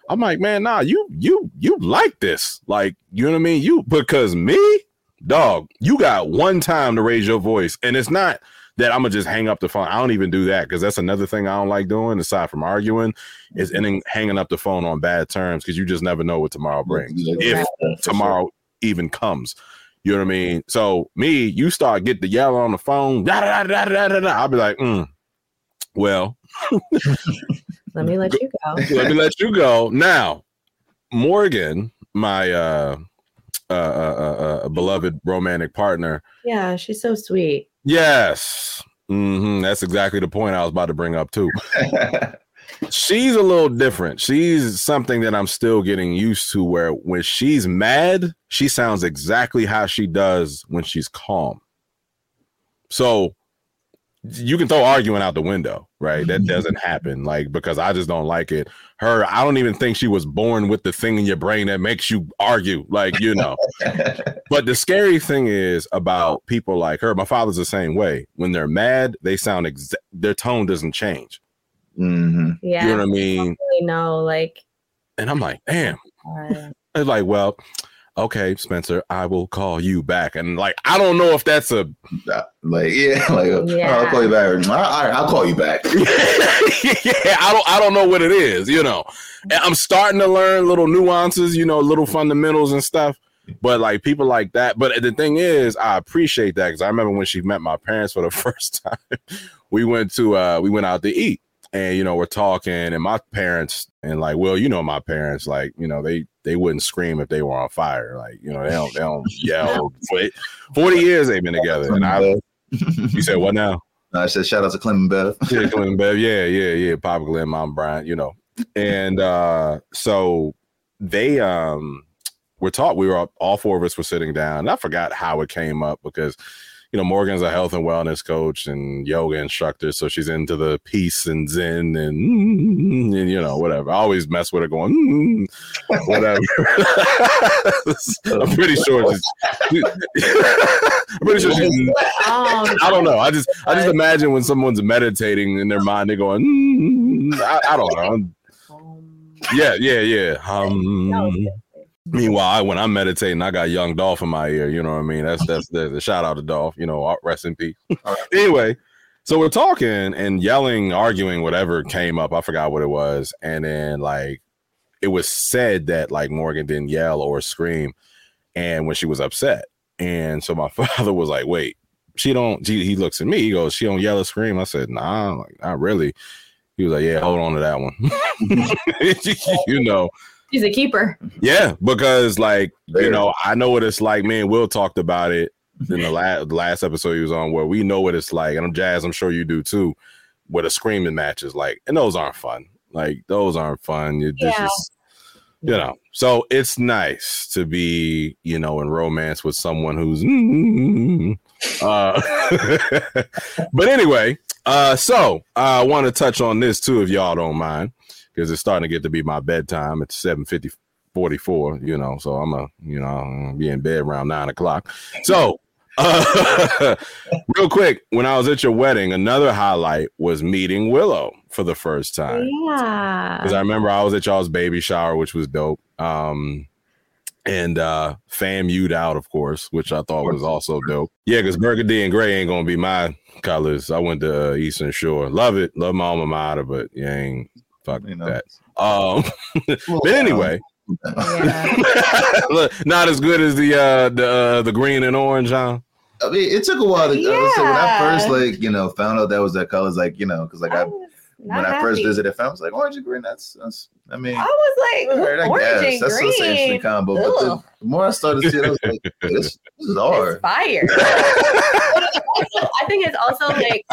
I'm like, man, nah, you you you like this. Like, you know what I mean? You because me, dog, you got one time to raise your voice. And it's not that I'm gonna just hang up the phone. I don't even do that because that's another thing I don't like doing, aside from arguing, is ending hanging up the phone on bad terms because you just never know what tomorrow brings. If tomorrow even comes. You know what I mean? So me, you start get the yell on the phone, da, da, da, da, da, da, I'll be like, mm, well, let me let you go. let me let you go. Now, Morgan, my uh, uh, uh, uh, uh, beloved romantic partner. Yeah, she's so sweet. Yes, mm-hmm. that's exactly the point I was about to bring up too. she's a little different. She's something that I'm still getting used to. Where when she's mad, she sounds exactly how she does when she's calm. So you can throw arguing out the window, right? That mm-hmm. doesn't happen, like because I just don't like it. Her, I don't even think she was born with the thing in your brain that makes you argue, like you know. but the scary thing is about people like her. My father's the same way. When they're mad, they sound exa- their tone doesn't change. Mm-hmm. Yeah, you know what I mean. No, like, and I'm like, damn. Uh, it's like, well, okay, Spencer, I will call you back. And like, I don't know if that's a like, yeah, like, yeah. I'll call you back. All right, I'll call you back. yeah, I don't, I don't know what it is, you know. And I'm starting to learn little nuances, you know, little fundamentals and stuff. But like people like that. But the thing is, I appreciate that because I remember when she met my parents for the first time, we went to, uh, we went out to eat and you know we're talking and my parents and like well you know my parents like you know they they wouldn't scream if they were on fire like you know they don't they don't yell. 40 years they've been together and i you said what now? No, i said shout out to clinton bev. Yeah clinton bev. Yeah yeah yeah. Papa glenn mom brian you know. And uh so they um were taught we were all four of us were sitting down and i forgot how it came up because you know, Morgan's a health and wellness coach and yoga instructor, so she's into the peace and zen and, and you know whatever. I always mess with her, going mm, whatever. I'm pretty sure she's. I'm pretty sure she's. I don't know. I just I just imagine when someone's meditating in their mind, they're going. Mm, I, I don't know. Yeah, yeah, yeah. Um, Meanwhile, when I'm meditating, I got Young Dolph in my ear. You know what I mean? That's that's the, the shout out to Dolph. You know, rest in peace. anyway, so we're talking and yelling, arguing, whatever came up. I forgot what it was, and then like it was said that like Morgan didn't yell or scream, and when she was upset, and so my father was like, "Wait, she don't." He, he looks at me. He goes, "She don't yell or scream." I said, "Nah, like not really." He was like, "Yeah, hold on to that one." you know He's a keeper. Yeah, because like you know, I know what it's like. Man, Will talked about it in the last last episode he was on, where we know what it's like, and I'm Jaz. I'm sure you do too. Where the screaming matches, like, and those aren't fun. Like those aren't fun. You yeah. just, you know. So it's nice to be, you know, in romance with someone who's. uh, but anyway, uh, so I want to touch on this too, if y'all don't mind because it's starting to get to be my bedtime. It's 7 50, 44, you know, so I'm a, you know, be in bed around nine o'clock. So, uh, real quick, when I was at your wedding, another highlight was meeting Willow for the first time. Yeah. Because I remember I was at y'all's baby shower, which was dope. Um, and uh FAMU'd out, of course, which I thought was also dope. Yeah, because burgundy and gray ain't gonna be my colors. I went to uh, Eastern Shore. Love it, love my alma mater, but yeah, ain't Fuck you know. that. Um, but anyway. Yeah. not as good as the uh the uh, the green and orange, huh? I mean, it took a while to. Yeah. So when I first like you know found out that was that colors, like you know, because like I, I when happy. I first visited, I was like orange and green. That's that's. I mean, I was like right, orange guess. and that's green. That's an interesting combo. But the, the, more I started to see it, I was like, this, this is hard. It's fire. I think it's also like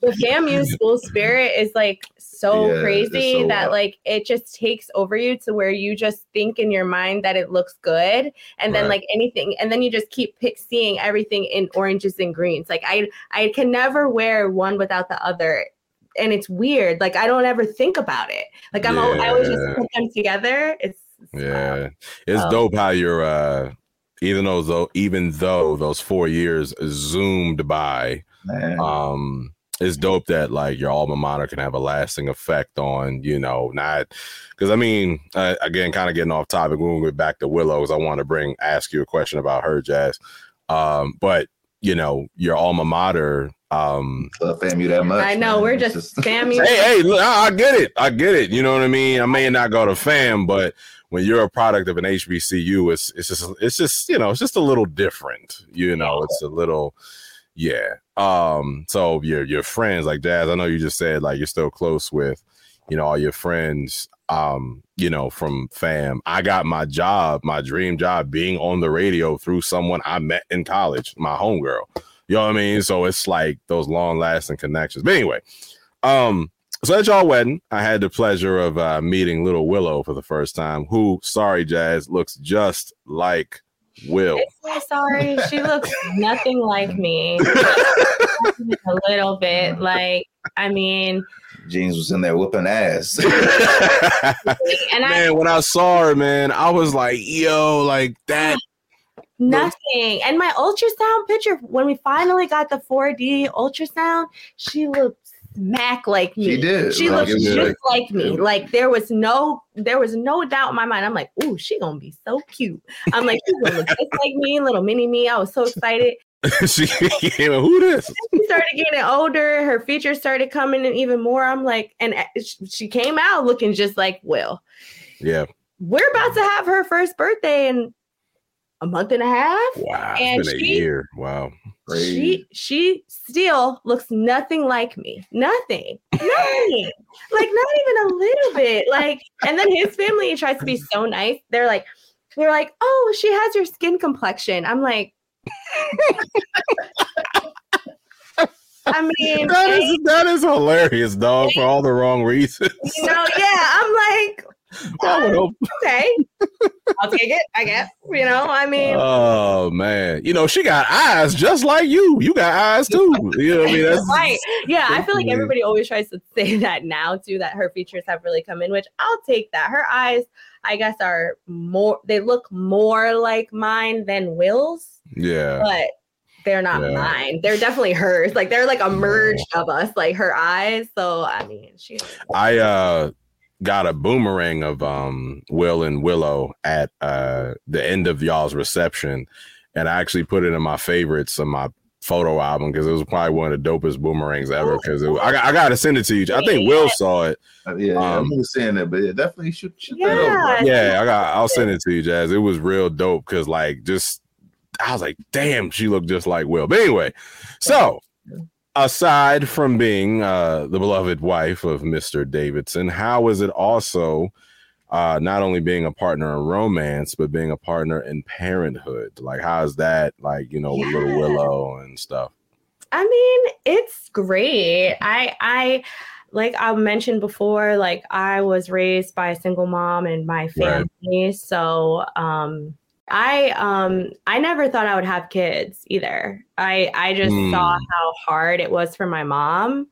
the FAMU school spirit is like so yeah, crazy so that like it just takes over you to where you just think in your mind that it looks good and then like anything and then you just keep pick, seeing everything in oranges and greens. Like i i can never wear one without the other and it's weird. Like i don't ever think about it. Like i'm yeah. i always just put them together. It's yeah. It's um, dope how you're uh even though even though those four years zoomed by Man. um it's dope that like your alma mater can have a lasting effect on you know not because I mean uh, again kind of getting off topic when we get back to Willows I want to bring ask you a question about her Jaz. Um but you know your alma mater um Love FAMU that much I know man. we're just, just FAMU hey hey look, I get it I get it you know what I mean? I may not go to fam but when you're a product of an HBCU it's it's just it's just you know it's just a little different you know? It's a little yeah. Um, so your your friends like Jaz, I know you just said like you're still close with, you know, all your friends, um, you know, from fam. I got my job, my dream job being on the radio through someone I met in college, my homegirl. You know what I mean? So it's like those long lasting connections. But anyway, um, so at y'all wedding, I had the pleasure of uh, meeting little Willow for the first time, who, sorry, Jaz, looks just like Will. I'm so sorry. She looks nothing like me. a little bit. Like, I mean, Genes was in there whooping ass. and man, I, when I saw her, man, I was like, yo, like that. Nothing. And my ultrasound picture, when we finally got the 4D ultrasound, she looked smack like me. She did. She like, looks just like, like me. Like there was no there was no doubt in my mind. I'm like, ooh, she gonna be so cute. I'm like, she's gonna look just like me, little mini me. I was so excited. she came who this? She started getting older. Her features started coming in even more. I'm like, and uh, she came out looking just like Will. Yeah. We're about to have her first birthday in a month and a half. Wow. And it's been she, a Wow. She she still looks nothing like me. Nothing. Nothing. like not even a little bit. Like, and then his family tries to be so nice. They're like, they're like, oh, she has your skin complexion. I'm like, I mean, that is that is hilarious, dog, for all the wrong reasons. You know, yeah. I'm like, well, okay, I'll take it. I guess you know. I mean, oh man, you know she got eyes just like you. You got eyes too. You know what I mean? That's right. Yeah, I feel like everybody always tries to say that now too. That her features have really come in, which I'll take that. Her eyes, I guess, are more. They look more like mine than Will's. Yeah, but they're not yeah. mine. They're definitely hers. Like they're like a merge of us, like her eyes. So I mean, she. I uh got a boomerang of um Will and Willow at uh the end of y'all's reception, and I actually put it in my favorites on my photo album because it was probably one of the dopest boomerangs ever. Because I, I got to send it to you. I think Will saw it. Uh, yeah, um, I'm saying that, but yeah, definitely should. should yeah, yeah, I got. I'll send it to you, Jaz. It was real dope because like just. I was like, damn, she looked just like Will. But anyway, so aside from being uh, the beloved wife of Mr. Davidson, how is it also uh, not only being a partner in romance, but being a partner in parenthood? Like, how's that, like, you know, with yeah. little Willow and stuff? I mean, it's great. I, I, like I mentioned before, like I was raised by a single mom and my family. Right. So, um, I um I never thought I would have kids either. I I just mm. saw how hard it was for my mom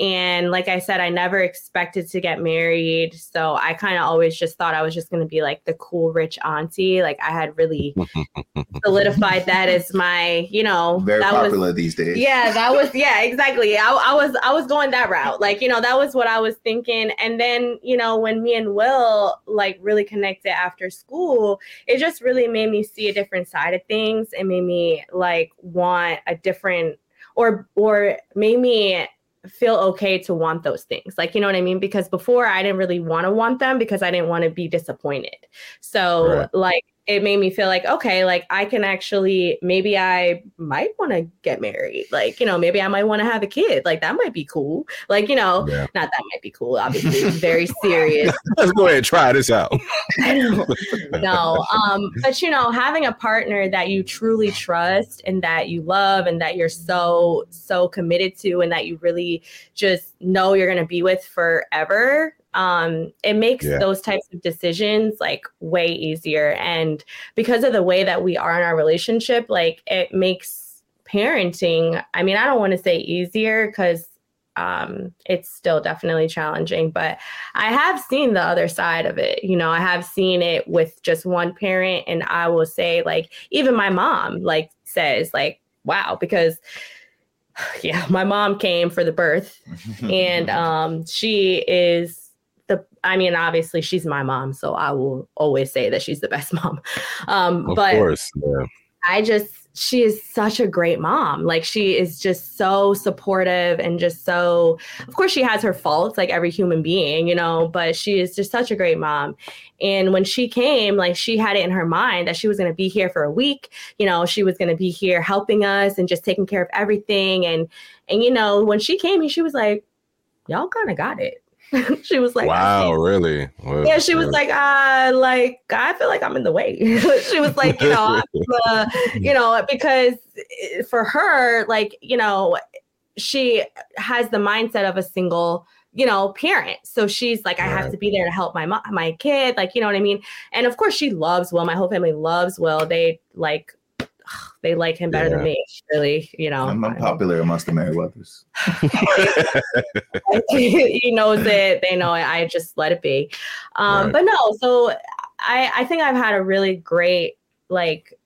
and like I said, I never expected to get married. So I kind of always just thought I was just going to be like the cool, rich auntie. Like I had really solidified that as my, you know, very that popular was, these days. Yeah, that was, yeah, exactly. I, I was, I was going that route. Like, you know, that was what I was thinking. And then, you know, when me and Will like really connected after school, it just really made me see a different side of things. It made me like want a different or or made me feel okay to want those things. Like, you know what I mean? Because before I didn't really want to want them because I didn't want to be disappointed. So, right. like, it made me feel like okay like i can actually maybe i might want to get married. Like you know maybe i might want to have a kid. Like that might be cool. Like you know yeah. not that might be cool obviously. Very serious. Let's go ahead and try this out. No um but you know having a partner that you truly trust and that you love and that you're so so committed to and that you really just know you're going to be with forever um, it makes yeah. those types of decisions like way easier. And because of the way that we are in our relationship, like it makes parenting, I mean, I don't want to say easier because um, it's still definitely challenging, but I have seen the other side of it. You know, I have seen it with just one parent, and I will say, like, even my mom, like, says, like, wow, because yeah, my mom came for the birth, and um, she is I mean, obviously she's my mom, so I will always say that she's the best mom. Um, of but course, yeah. I just she is such a great mom. Like she is just so supportive and just so of course she has her faults like every human being, you know, but she is just such a great mom. And when she came, like she had it in her mind that she was going to be here for a week, you know, she was going to be here helping us and just taking care of everything and and you know, when she came, she was like y'all kind of got it she was like, "Wow, really?" Well, yeah, she was like, "Uh, like I feel like I'm in the way." she was like, "You know, uh, you know, because eh, for her, like, you know, she has the mindset of a single." you know parent so she's like i have to be there to help my mom my kid like you know what i mean and of course she loves will my whole family loves will they like they like him better yeah. than me. Really, you know. I'm, I'm popular amongst the Merriweathers. he knows it. They know it. I just let it be. Um, right. But no, so I I think I've had a really great like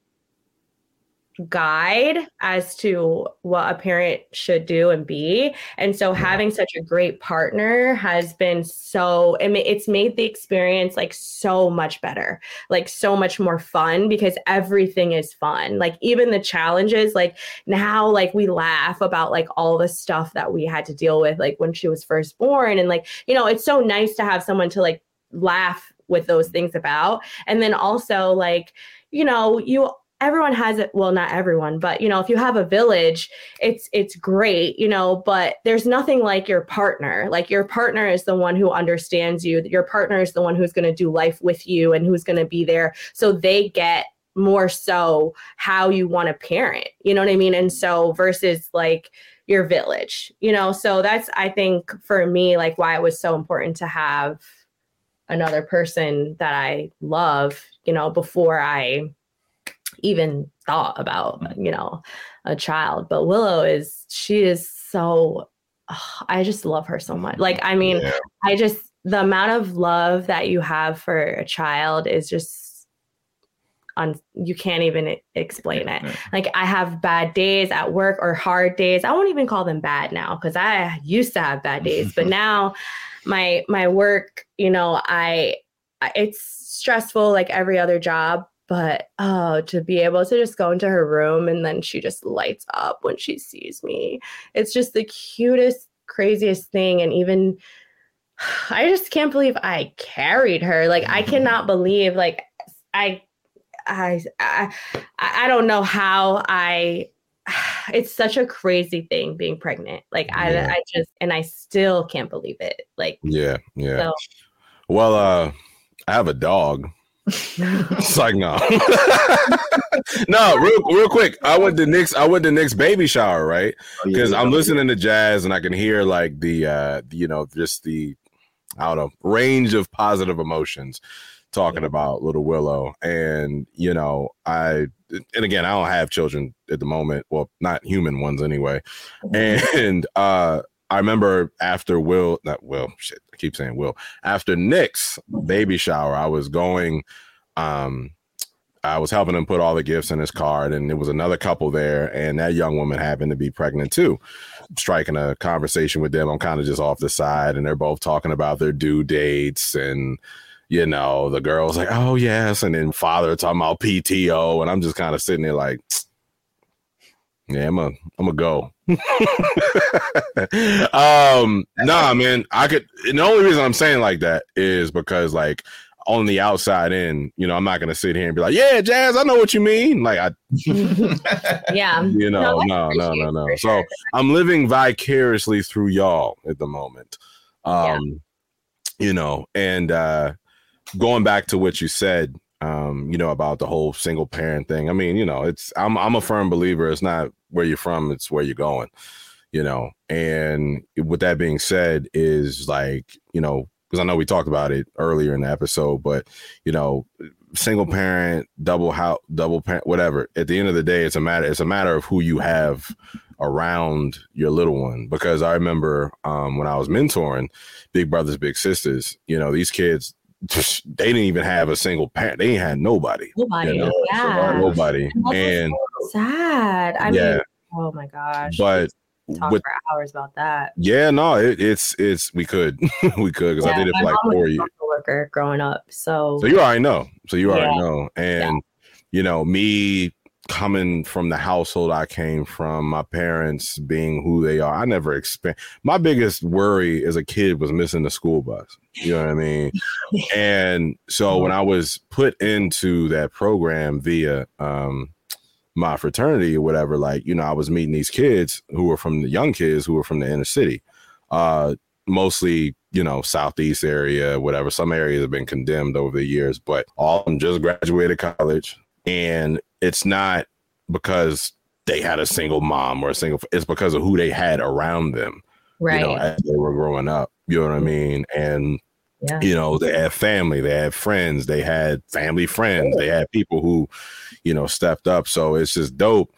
guide as to what a parent should do and be. And so having such a great partner has been so it's made the experience like so much better. Like so much more fun because everything is fun. Like even the challenges like now like we laugh about like all the stuff that we had to deal with like when she was first born and like you know it's so nice to have someone to like laugh with those things about. And then also like you know, you everyone has it. Well not everyone but you know if you have a village it's it's great you know but there's nothing like your partner. Like your partner is the one who understands you. Your partner is the one who's going to do life with you and who's going to be there. So they get more so how you want to parent you know what i mean? And so versus like your village you know? So that's i think for me like why it was so important to have another person that i love you know before i even thought about, mm-hmm. you know, a child. But Willow is, she is so, oh, I just love her so much. Like, I mean, yeah. I just, the amount of love that you have for a child is just on you can't even explain it like i have bad days at work or hard days i won't even call them bad now because i used to have bad days but now my my work you know i it's stressful like every other job but oh to be able to just go into her room and then she just lights up when she sees me. It's just the cutest craziest thing and even i just can't believe i carried her. Like i cannot believe like i i i, I don't know how i it's such a crazy thing being pregnant. Like yeah. i i just and i still can't believe it. Like yeah yeah. so. well uh i have a dog it's like no, no. Real, real quick. I went to Nick's. I went to Nick's baby shower, right? Because oh, yeah, I'm listening to Jaz and I can hear like the, uh, you know, just the, I don't know, range of positive emotions talking yeah. about Little Willow, and you know, I, and again, I don't have children at the moment. Well, not human ones anyway, mm-hmm. and uh I remember after Will, not Will, shit, I keep saying Will, after Nick's baby shower, I was going, um, I was helping him put all the gifts in his card, and there was another couple there, and that young woman happened to be pregnant too. Striking a conversation with them, I'm kind of just off the side, and they're both talking about their due dates, and you know, the girl's like, "Oh yes," and then father talking about PTO, and I'm just kind of sitting there like, yeah, I'm a I'm a go. um, nah, man, I could. the only reason I'm saying like that is because like on the outside in, you know, I'm not gonna sit here and be like, yeah, Jaz, I know what you mean. Like I yeah. You know, no, no, no, no. So I'm living vicariously through y'all at the moment. Um, yeah. you know, and uh going back to what you said, um, you know, about the whole single parent thing. I mean, you know, it's I'm I'm a firm believer it's not where you're from, it's where you're going, you know. And with that being said, is like, you know, because I know we talked about it earlier in the episode, but you know, single parent, double house, double parent, whatever. At the end of the day, it's a matter. It's a matter of who you have around your little one. Because I remember um, when I was mentoring big brothers, big sisters. You know, these kids they didn't even have a single parent. They ain't had nobody. Nobody. You know? yeah. Nobody. And, and sad. I yeah. mean, oh my gosh. But talk with, for hours about that. Yeah, no, it, it's it's we could we could because yeah, I did it for like four years. Worker growing up, so so you already know. So you already yeah. know, and you know me coming from the household I came from, my parents being who they are, I never expect. My biggest worry as a kid was missing the school bus. You know what I mean? and so when I was put into that program via um, my fraternity or whatever, like you know, I was meeting these kids who were from the young kids who were from the inner city, uh, mostly you know southeast area, whatever. Some areas have been condemned over the years, but all of them just graduated college and it's not because they had a single mom or a single it's because of who they had around them right you know as they were growing up you know what i mm-hmm. mean? And yeah. you know they had family they had friends they had family friends they had people who you know stepped up. So it's just dope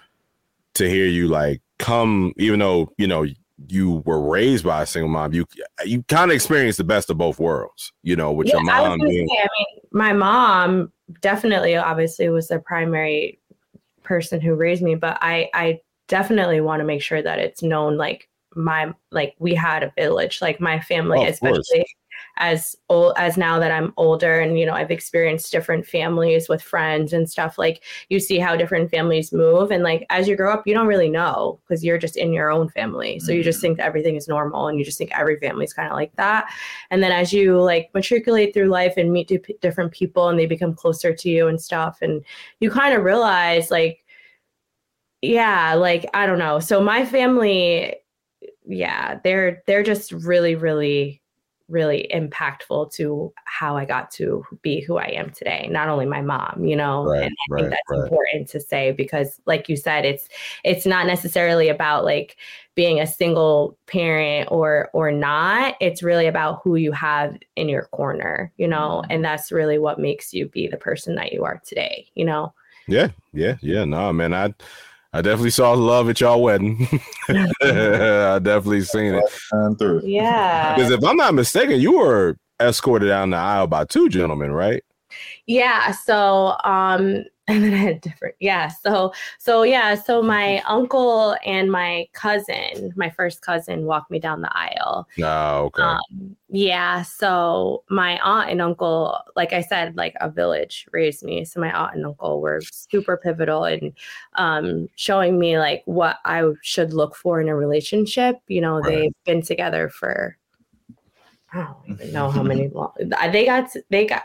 to hear you like come even though you know you were raised by a single mom, you you kind of experienced the best of both worlds, you know, with yeah, your mom. Being- say, I mean, my mom definitely, obviously, was the primary person who raised me, but I I definitely want to make sure that it's known, like my like we had a village, like my family, oh, especially as old as now that I'm older and you know I've experienced different families with friends and stuff like you see how different families move and like as you grow up you don't really know because you're just in your own family. So you just mm-hmm. think everything is normal and you just think every family is kind of like that. And then as you like matriculate through life and meet different people and they become closer to you and stuff and you kind of realize like yeah like I don't know. So my family yeah they're they're just really really really impactful to how I got to be who I am today. Not only my mom, you know, right, and I right, think that's right. important to say because like you said, it's it's not necessarily about like being a single parent or or not. It's really about who you have in your corner, you know, mm-hmm. and that's really what makes you be the person that you are today, you know. Yeah, yeah, yeah. No, man, I I definitely saw love at y'all wedding. I definitely seen it. Through. Yeah. Because if I'm not mistaken, you were escorted down the aisle by two gentlemen, right? Yeah. So um and then I had different, yeah. So, so yeah. So my uncle and my cousin, my first cousin, walked me down the aisle. Oh, okay. Um, yeah. So my aunt and uncle, like I said, like a village raised me. So my aunt and uncle were super pivotal in um, showing me like what I should look for in a relationship. You know, right. they've been together for I don't even know how many long. They got they got.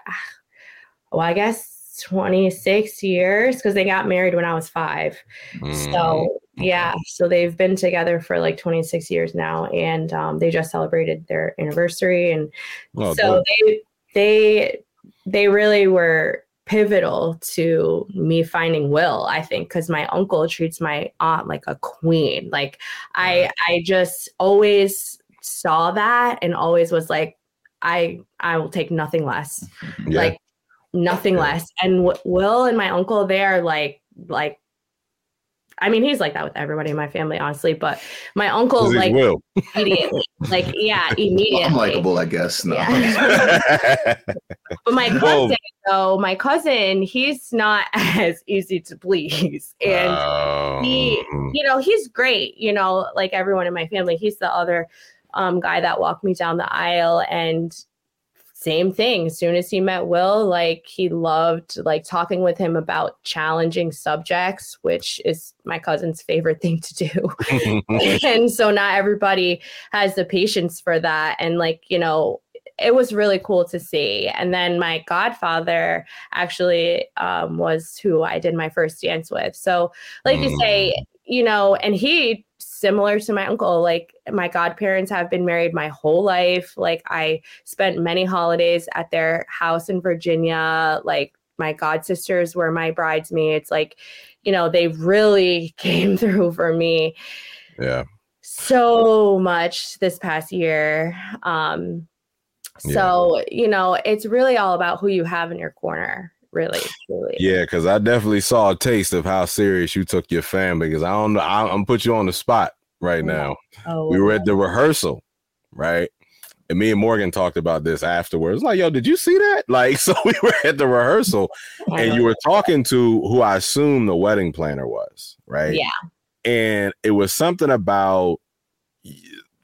Well, I guess 26 years because they got married when I was five. Mm. So yeah, so they've been together for like 26 years now, and um, they just celebrated their anniversary, and oh, so they they they really were pivotal to me finding Will. I think because my uncle treats my aunt like a queen. Like I I just always saw that and always was like I I will take nothing less. Yeah. Like nothing less. And Will and my uncle, they are like, like, I mean, he's like that with everybody in my family, honestly. But my uncle, like, Will. immediately, like, yeah, immediately. I'm likable, I guess. No. Yeah. but my cousin, though, my cousin, he's not as easy to please, and um, he, you know, he's great. You know, like everyone in my family, he's the other um, guy that walked me down the aisle, and same thing as soon as he met will like he loved like talking with him about challenging subjects which is my cousin's favorite thing to do and so not everybody has the patience for that and like you know it was really cool to see. And then my godfather actually um, was who I did my first dance with. So, like mm. you say, mm. You know, and he similar to my uncle, like my godparents have been married my whole life. Like I spent many holidays at their house in Virginia. Like my god sisters were my bridesmaids. Like, you know, they really came through for me. Yeah. So much this past year. Um, so, yeah. you know, it's really all about who you have in your corner. Really, really. Yeah, because I definitely saw a taste of how serious you took your family. Because I don't know, I'm, I'm put you on the spot right oh, now. Oh, we were at the rehearsal, right? And me and Morgan talked about this afterwards. Like, yo, did you see that? Like, so we were at the rehearsal, and you were talking to who I assume the wedding planner was, right? Yeah. And it was something about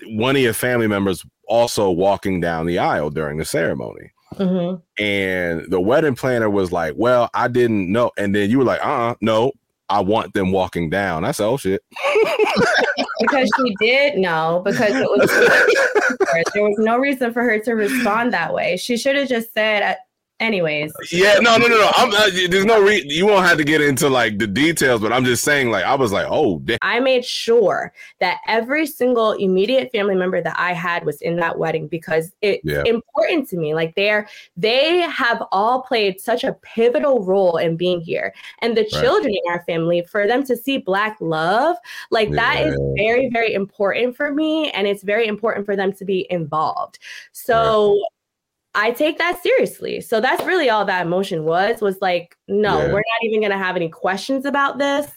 one of your family members also walking down the aisle during the ceremony. Mm-hmm. And the wedding planner was like, Well, I didn't know. And then you were like, Uh uh no, I want them walking down. I said, Oh shit. because she did know, because it was there was no reason for her to respond that way. She should have just said, anyways. Yeah, no, no, no, no. I'm, uh, there's no re- you won't have to get into like the details, but I'm just saying, like, I was like, oh, damn. I made sure that every single immediate family member that I had was in that wedding because it's yeah. important to me. Like, they're they have all played such a pivotal role in being here, and the right. children in our family for them to see black love, like yeah. that is very, very important for me, and it's very important for them to be involved. So. Right I take that seriously. So that's really all that emotion was was like, no, yeah. we're not even going to have any questions about this.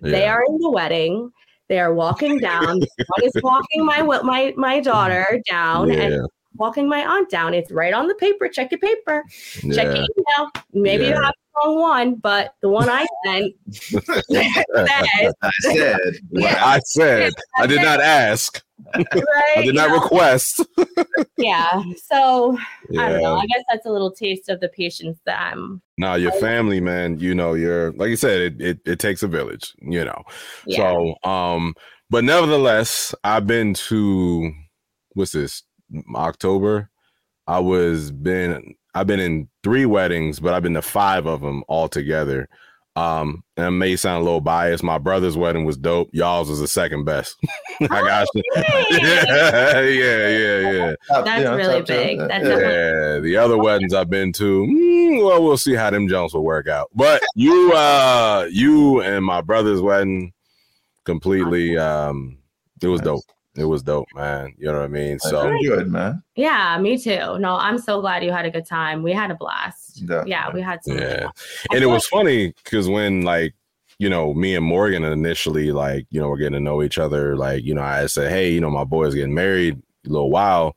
Yeah. They are in the wedding. They are walking down. One is walking my my my daughter down yeah. and walking my aunt down. It's right on the paper. Check your paper. Check your email. Maybe you have the wrong one, but the one I sent said, I said, I said, I did not ask right? I did not request. yeah. So yeah. I don't know. I guess that's a little taste of the patience that I'm. Now your family, man. You know, you're like you said, it, it it takes a village. You know. Yeah. So um, but nevertheless, I've been to what's this October. I was been I've been in three weddings, but I've been to five of them all together. Um, and it may sound a little biased. My brother's wedding was dope. Y'all's was the second best. I got you. yeah, yeah, yeah, yeah. That's yeah, really big. That's yeah. The other weddings I've been to, mm, well, we'll see how them Jones will work out. But you, uh, you and my brother's wedding, completely. Um, it was dope. It was dope, man. You know what I mean? So good, man. Yeah, me too. No, I'm so glad you had a good time. We had a blast. Yeah, yeah we had some. Yeah, and it was funny because when like you know me and Morgan initially like you know we're getting to know each other. Like you know I said, hey, you know my boy's getting married a little while.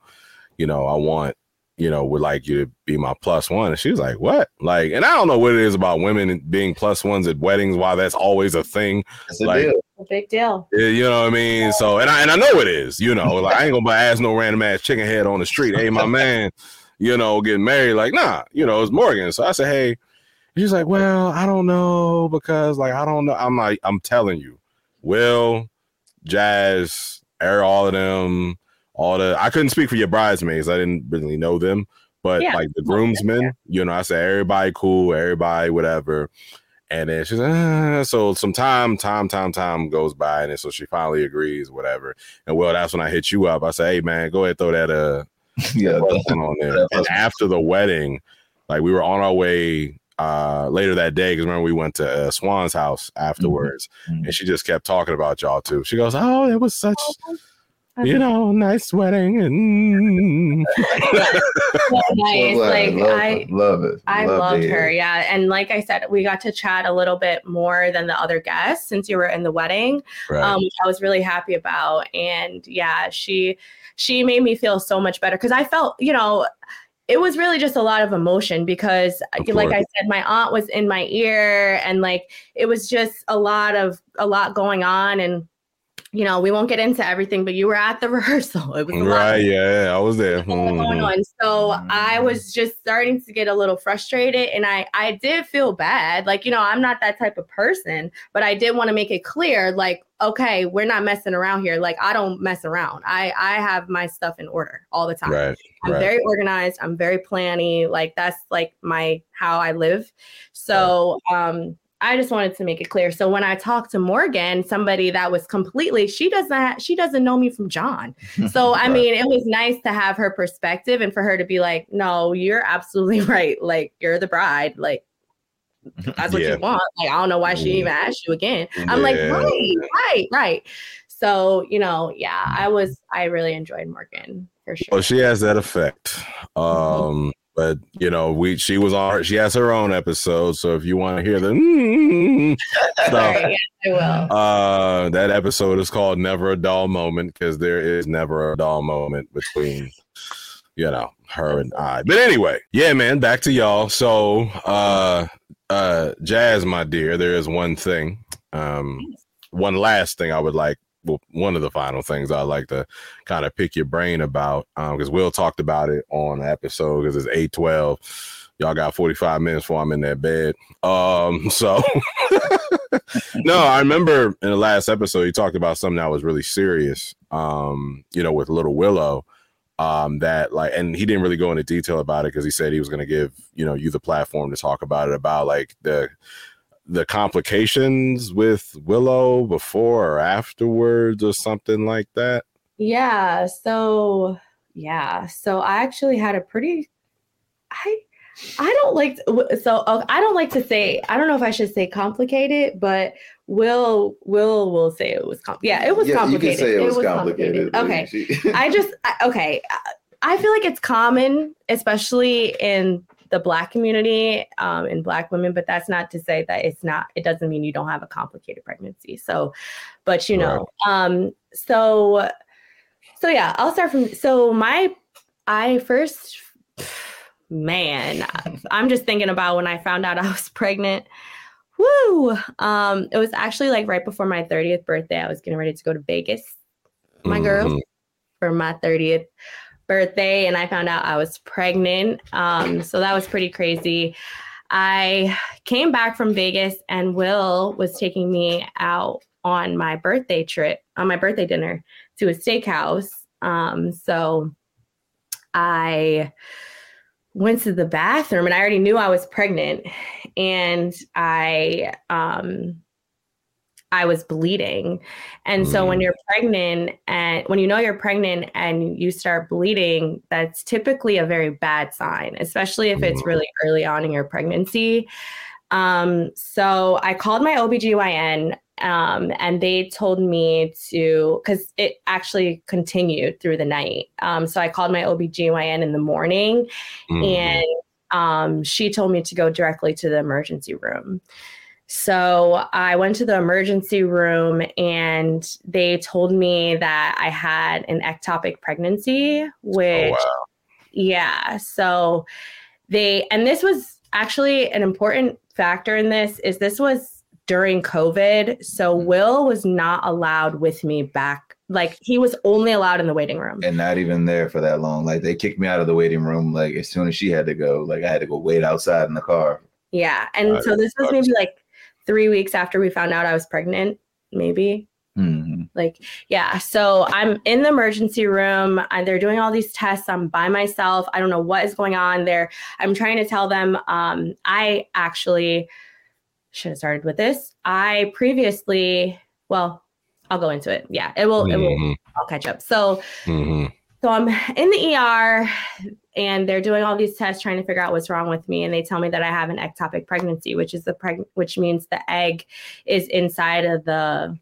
You know I want you know, would like you to be my plus one. And she was like, what? Like, and I don't know what it is about women being plus ones at weddings, why that's always a thing. It's a like, deal. A big deal. You know what I mean? So, and I, and I know it is, you know, like I ain't gonna ask no random ass chicken head on the street. Hey, my man, you know, getting married. Like, nah, you know, it's Morgan. So I said, hey, she's like, well, I don't know because like, I don't know. I'm like, I'm telling you, Will, Jaz, air all of them, all the I couldn't speak for your bridesmaids. I didn't really know them, but yeah. like the groomsmen, yeah. you know, I said everybody cool, everybody whatever. And then she's like, ah. so some time, time, time, time goes by, and then so she finally agrees, whatever. And well, that's when I hit you up. I say, hey man, go ahead throw that uh yeah on there. And after the wedding, like we were on our way uh later that day because remember we went to uh, Swan's house afterwards, mm-hmm. and she just kept talking about y'all too. She goes, "Oh, it was such." Oh, you know, nice wedding and so nice. So like love, I love it. I love loved her. Yeah. And like I said, we got to chat a little bit more than the other guests since you were in the wedding. Right. Um, which I was really happy about. And yeah, she she made me feel so much better because I felt, you know, it was really just a lot of emotion because like i said my aunt was in my ear and like it was just a lot of a lot going on and you know, we won't get into everything, but you were at the rehearsal. It was right. Yeah, yeah, I was there. Mm-hmm. So I mm-hmm. was just starting to get a little frustrated, and I I did feel bad. Like you know, I'm not that type of person, but I did want to make it clear, like, okay, we're not messing around here. Like I don't mess around. I I have my stuff in order all the time. Right. I'm right. very organized. I'm very planny. Like that's like my how I live. So um I just wanted to make it clear. So when I talked to Morgan, somebody that was completely, she doesn't, she doesn't know me from John. So I mean, it was nice to have her perspective and for her to be like, no, you're absolutely right. Like you're the bride. Like that's what yeah. you want. Like I don't know why she even asked you again. I'm yeah. like, right, right, right. So you know, yeah, I was, I really enjoyed Morgan for sure. Well, she has that effect. Mm-hmm. But you know, we she was on she has her own episode. So if you want to hear the mm, stuff, uh, that episode is called "Never a Dull Moment" because there is never a dull moment between you know her and I. But anyway, yeah, man, back to y'all. So, uh, uh, Jaz, my dear, there is one thing, um, one last thing I would like well, one of the final things I like to kind of pick your brain about because um, Will talked about it on the episode because it's eight twelve. Y'all got forty five minutes before I'm in that bed. Um, so no, I remember in the last episode he talked about something that was really serious. Um, you know, with Little Willow. Um, that like, and he didn't really go into detail about it because he said he was going to give you know you the platform to talk about it about like the the complications with Willow before or afterwards or something like that? Yeah. So, yeah. So I actually had a pretty, I, I don't like to, so uh, I don't like to say I don't know if I should say complicated, but Will Will will say it was com- yeah it was yeah, complicated. it, was, it was complicated. complicated. Okay, I just okay. I feel like it's common, especially in the black community um, and black women but that's not to say that it's not it doesn't mean you don't have a complicated pregnancy so but you know right. um so so yeah i'll start from so my i first man i'm just thinking about when i found out i was pregnant woo um it was actually like right before my 30th birthday i was getting ready to go to vegas my mm-hmm. girl for my 30th birthday and I found out I was pregnant. Um, so that was pretty crazy. I came back from Vegas and Will was taking me out on my birthday trip, on my birthday dinner to a steakhouse. Um, so I went to the bathroom and I already knew I was pregnant. And I um I was bleeding. And mm. so when mm. you're pregnant and when you know you're pregnant and you start bleeding, that's typically a very bad sign, especially if it's mm. really early on in your pregnancy. Um, so I called my OBGYN um, and they told me to, because it actually continued through the night. Um, so I called my OBGYN in the morning mm. and um, she told me to go directly to the emergency room. So I went to the emergency room and they told me that I had an ectopic pregnancy, which, oh, wow. yeah. So they, and this was actually an important factor in this is this was during COVID. So mm-hmm. Will was not allowed with me back. Like he was only allowed in the waiting room. And not even there for that long. Like they kicked me out of the waiting room. Like as soon as she had to go, like I had to go wait outside in the car. Yeah. And so this was maybe like three weeks after we found out I was pregnant, maybe. Mm-hmm. Like, yeah. So I'm in the emergency room and they're doing all these tests. I'm by myself. I don't know what is going on there. I'm trying to tell them um, I actually should have started with this. I previously, well, I'll go into it. Yeah, it will, mm-hmm. it will, mm-hmm. I'll catch up. So, mm-hmm. so I'm in the ER and they're doing all these tests trying to figure out what's wrong with me and they tell me that i have an ectopic pregnancy which is the preg- which means the egg is inside of the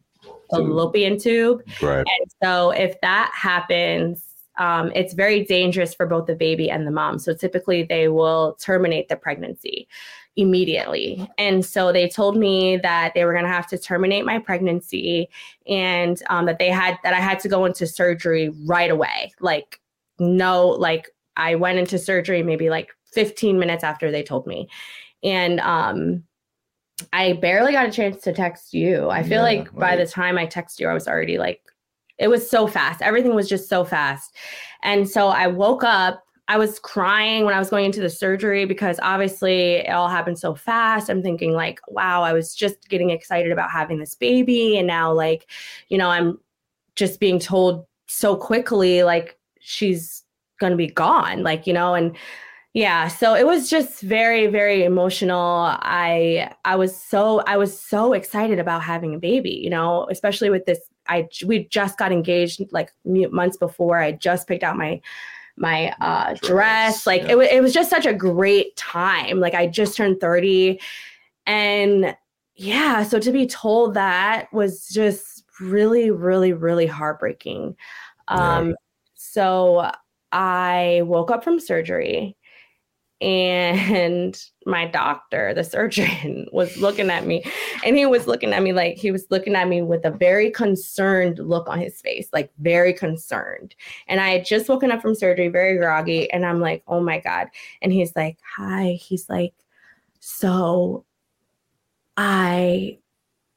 fallopian tube right and so if that happens um, it's very dangerous for both the baby and the mom so typically they will terminate the pregnancy immediately. And so they told me that they were going to have to terminate my pregnancy and um, that they had that I had to go into surgery right away. Like no, like I went into surgery maybe like 15 minutes after they told me. And um I barely got a chance to text you. I feel yeah, like right. by the time I text you, I was already like, it was so fast. Everything was just so fast. And so I woke up. I was crying when I was going into the surgery because obviously it all happened so fast. I'm thinking, like, wow, I was just getting excited about having this baby. And now, like, you know, I'm just being told so quickly, like, she's going to be gone. Like, you know, and yeah so it was just very very emotional i i was so i was so excited about having a baby you know especially with this i we just got engaged like months before i just picked out my my uh dress, dress. like yeah. it, it was just such a great time like i just turned 30 and yeah so to be told that was just really really really heartbreaking um yeah. so i woke up from surgery and my doctor the surgeon was looking at me and he was looking at me like he was looking at me with a very concerned look on his face like very concerned. And i had just woken up from surgery very groggy and i'm like oh my god. And he's like hi. He's like so i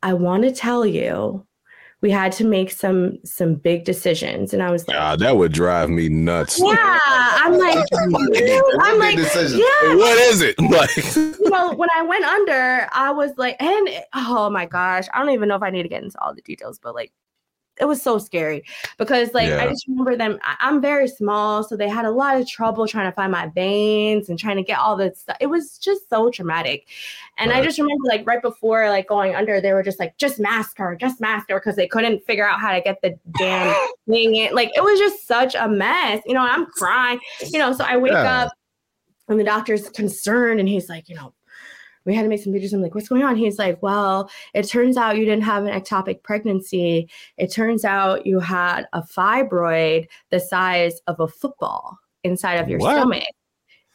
i want to tell you we had to make some some big decisions. And i was like ah, that would drive me nuts. Yeah i'm like i'm like yeah. what is it? Like you know when i went under i was like and oh my gosh i don't even know if i need to get into all the details but like it was so scary because like yeah. I just remember them. I, am very small, so they had a lot of trouble trying to find my veins and trying to get all this stuff. It was just so traumatic. And right. I just remember like right before like going under, they were just like, just mask her, just mask her, because they couldn't figure out how to get the damn thing in. Like it was just such a mess, you know. I'm crying, you know. So I wake yeah. up and the doctor's concerned and he's like, you know, we had to make some pictures. I'm like, what's going on? He's like, well, it turns out you didn't have an ectopic pregnancy. It turns out you had a fibroid the size of a football inside of your what? stomach.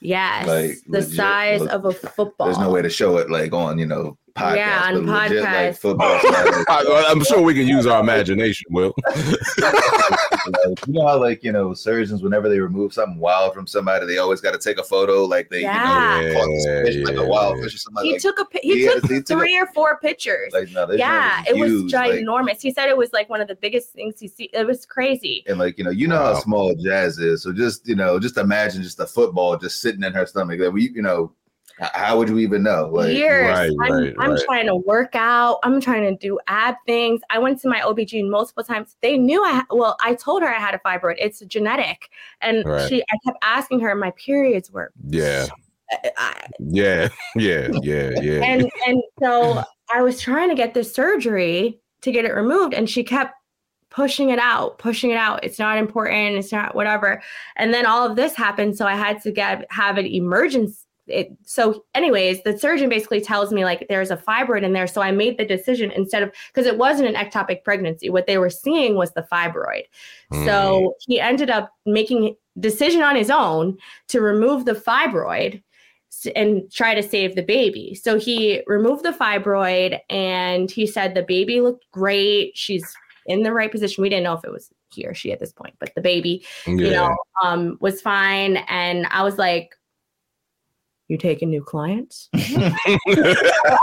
Yes, like, the legit, size look, of a football. There's no way to show it like on, you know, podcast. Yeah, on podcast. Legit, like, football I'm sure we can use our imagination, Will. you know how like you know surgeons whenever they remove something wild from somebody, they always got to take a photo like they yeah. you know yeah, fish, yeah, like a wild fish or something. He like, took a he, he took he three took or four pictures. Like no, yeah, it was ginormous. Like, he said it was like one of the biggest things he see. It was crazy. And like you know, you know wow. how small Jaz is, so just you know, just imagine just a football just sitting in her stomach. That we you know how would you even know? Like, Years. Right, I'm, right, I'm right. trying to work out. I'm trying to do ab things. I went to my OBGYN multiple times. They knew I, well, I told her I had a fibroid. It's genetic. And she, I kept asking her, my periods were. Yeah. Uh, uh, I, yeah, yeah, yeah, yeah. And and so I was trying to get this surgery to get it removed, and she kept pushing it out, pushing it out. It's not important. It's not whatever. And then all of this happened, so I had to get have an emergency it so anyways the surgeon basically tells me like there's a fibroid in there so i made the decision instead of because it wasn't an ectopic pregnancy. What they were seeing was the fibroid. Mm. so he ended up making decision on his own to remove the fibroid and try to save the baby. So he removed the fibroid and he said the baby looked great. She's in the right position. We didn't know if it was he or she at this point but the baby yeah. you know um was fine. And i was like you taking new clients? I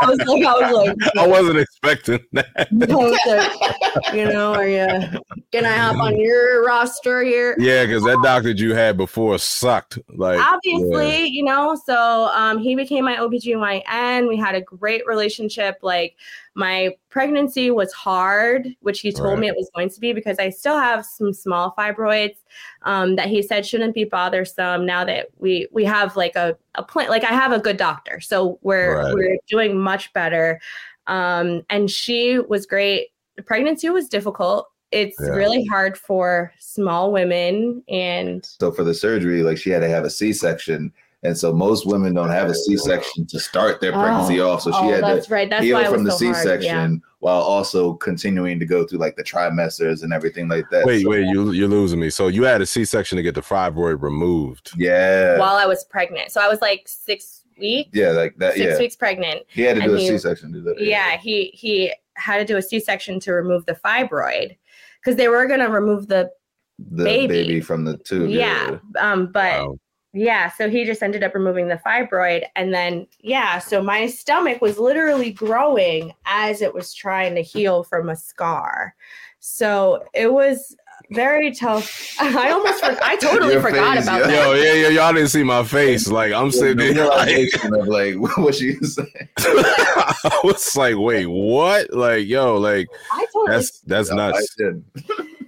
was like, I was like, I wasn't expecting that. you know, are you, can I hop on your roster here? Yeah, because that doctor you had before sucked. Like, obviously, yeah. you know, so um, he became my OBGYN. We had a great relationship. Like, my pregnancy was hard, which he told right. me it was going to be because I still have some small fibroids um, that he said shouldn't be bothersome. Now that we we have like a a plan, like I have a good doctor, so we're right. we're doing much better. Um, and she was great. The pregnancy was difficult. It's yeah. really hard for small women, and so for the surgery, like she had to have a C section and so most women don't have a C-section to start their pregnancy oh, off. So she oh, had that's to right. that's heal from the so C-section yeah. while also continuing to go through like the trimesters and everything like that. Wait, so, wait, you you're losing me. So you had a C-section to get the fibroid removed. Yeah. While I was pregnant. So I was like six weeks. Yeah, like that. Six yeah. weeks pregnant. He had to do a he, C-section to do that. Yeah, yeah, he he had to do a C-section to remove the fibroid because they were gonna remove the the baby. baby from the tube. Yeah. yeah. Um, but wow yeah, so he just ended up removing the fibroid. And then, yeah, so my stomach was literally growing as it was trying to heal from a scar. So it was very tough. I almost, for, I totally Your forgot face, about yo. that. Yo, yeah, yeah, y'all didn't see my face. Like I'm sitting there, like, of like what she saying. I was like, wait, what? Like, yo, like, I totally that's that's no, nuts.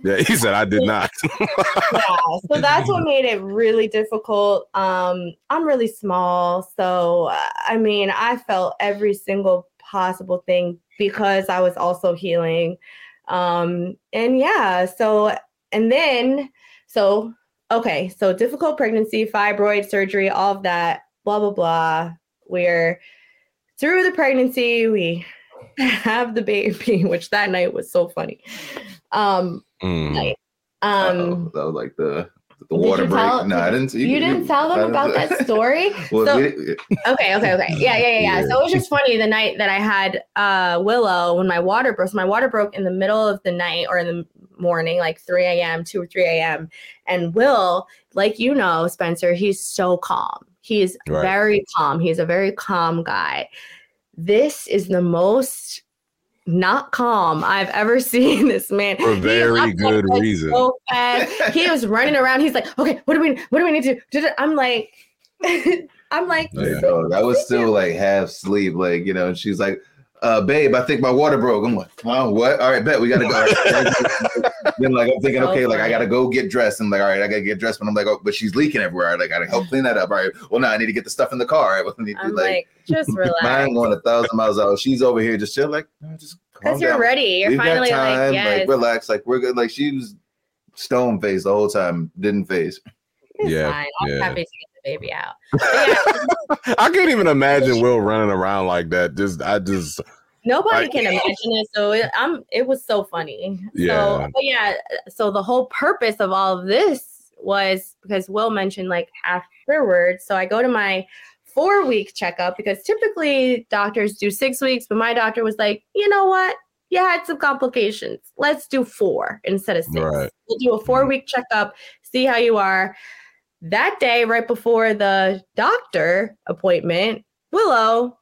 Yeah, he said I did not. yeah, so that's what made it really difficult. Um, I'm really small, so I mean, I felt every single possible thing because I was also healing. Um, and yeah, so and then so okay, so difficult pregnancy, fibroid surgery, all of that, blah blah blah. We're through the pregnancy, we have the baby, which that night was so funny. Um, mm. night. Um, that was like the the water break. Tell, no, I didn't. You, you didn't tell them about that story. well, so, okay, okay, okay. Yeah, yeah, yeah, yeah. So it was just funny the night that I had uh, Willow when my water broke. So my water broke in the middle of the night or in the morning, like 3 a.m., 2 or 3 a.m. And Will, like you know, Spencer, he's so calm. He's right. very calm. He's a very calm guy. This is the most not calm I've ever seen this man. For very good reason. So he was running around. He's like, okay, what do we what do we need to do? I'm like, I'm like, yeah. so that was still like half sleep, like you know. She's like, uh, babe, I think my water broke. I'm like, oh, what? All right, bet we gotta go. then like I'm thinking, okay, like I gotta go get dressed. And like, all right, I gotta get dressed. But I'm like, oh, but she's leaking everywhere. Like I gotta help clean that up. All right. Well, now I need to get the stuff in the car. Right? Well, I need to, like, like, just relax. Mine going a thousand miles out. She's over here just chill, like, just because you're ready. You're We've finally time, like, yes. like, relax. Like we're good. Like she was stone faced the whole time. Didn't face. yeah. Fine. I'm yeah. Happy to get the baby out. Yeah. I can't even imagine Will running around like that. Just I just Nobody can imagine it. So it, I'm. It was so funny. Yeah. So, but yeah. So the whole purpose of all of this was because Will mentioned like afterwards. So I go to my four week checkup because typically doctors do six weeks, but my doctor was like, you know what? You had some complications. Let's do four instead of six. Right. We'll do a four week checkup, see how you are. That day, right before the doctor appointment, Willow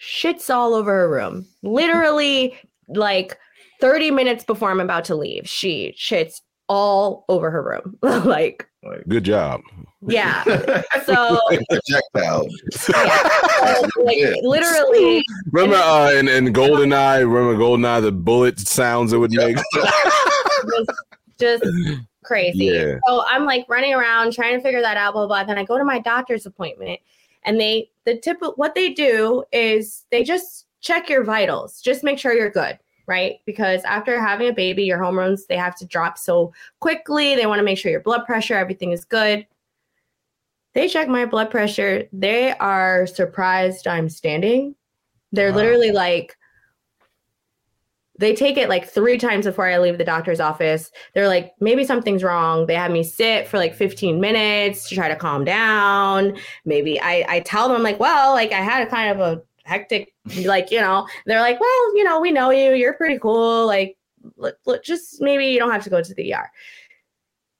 shits all over her room. Literally, like 30 minutes before I'm about to leave, she shits all over her room. like, good job. Yeah. So projectile. Yeah. like, literally. Remember uh, in, in Goldeneye, remember Goldeneye, the bullet sounds it would make? just, just crazy. Yeah. So I'm like running around trying to figure that out, blah, blah. blah. Then I go to my doctor's appointment and they the tip what they do is they just check your vitals just make sure you're good right because after having a baby your hormones they have to drop so quickly they want to make sure your blood pressure everything is good they check my blood pressure they are surprised i'm standing they're wow. literally like they take it like three times before I leave the doctor's office. They're like, maybe something's wrong. They have me sit for like 15 minutes to try to calm down. Maybe I, I tell them, like, well, like I had a kind of a hectic, like, you know, they're like, well, you know, we know you. You're pretty cool. Like, look, look, just maybe you don't have to go to the ER.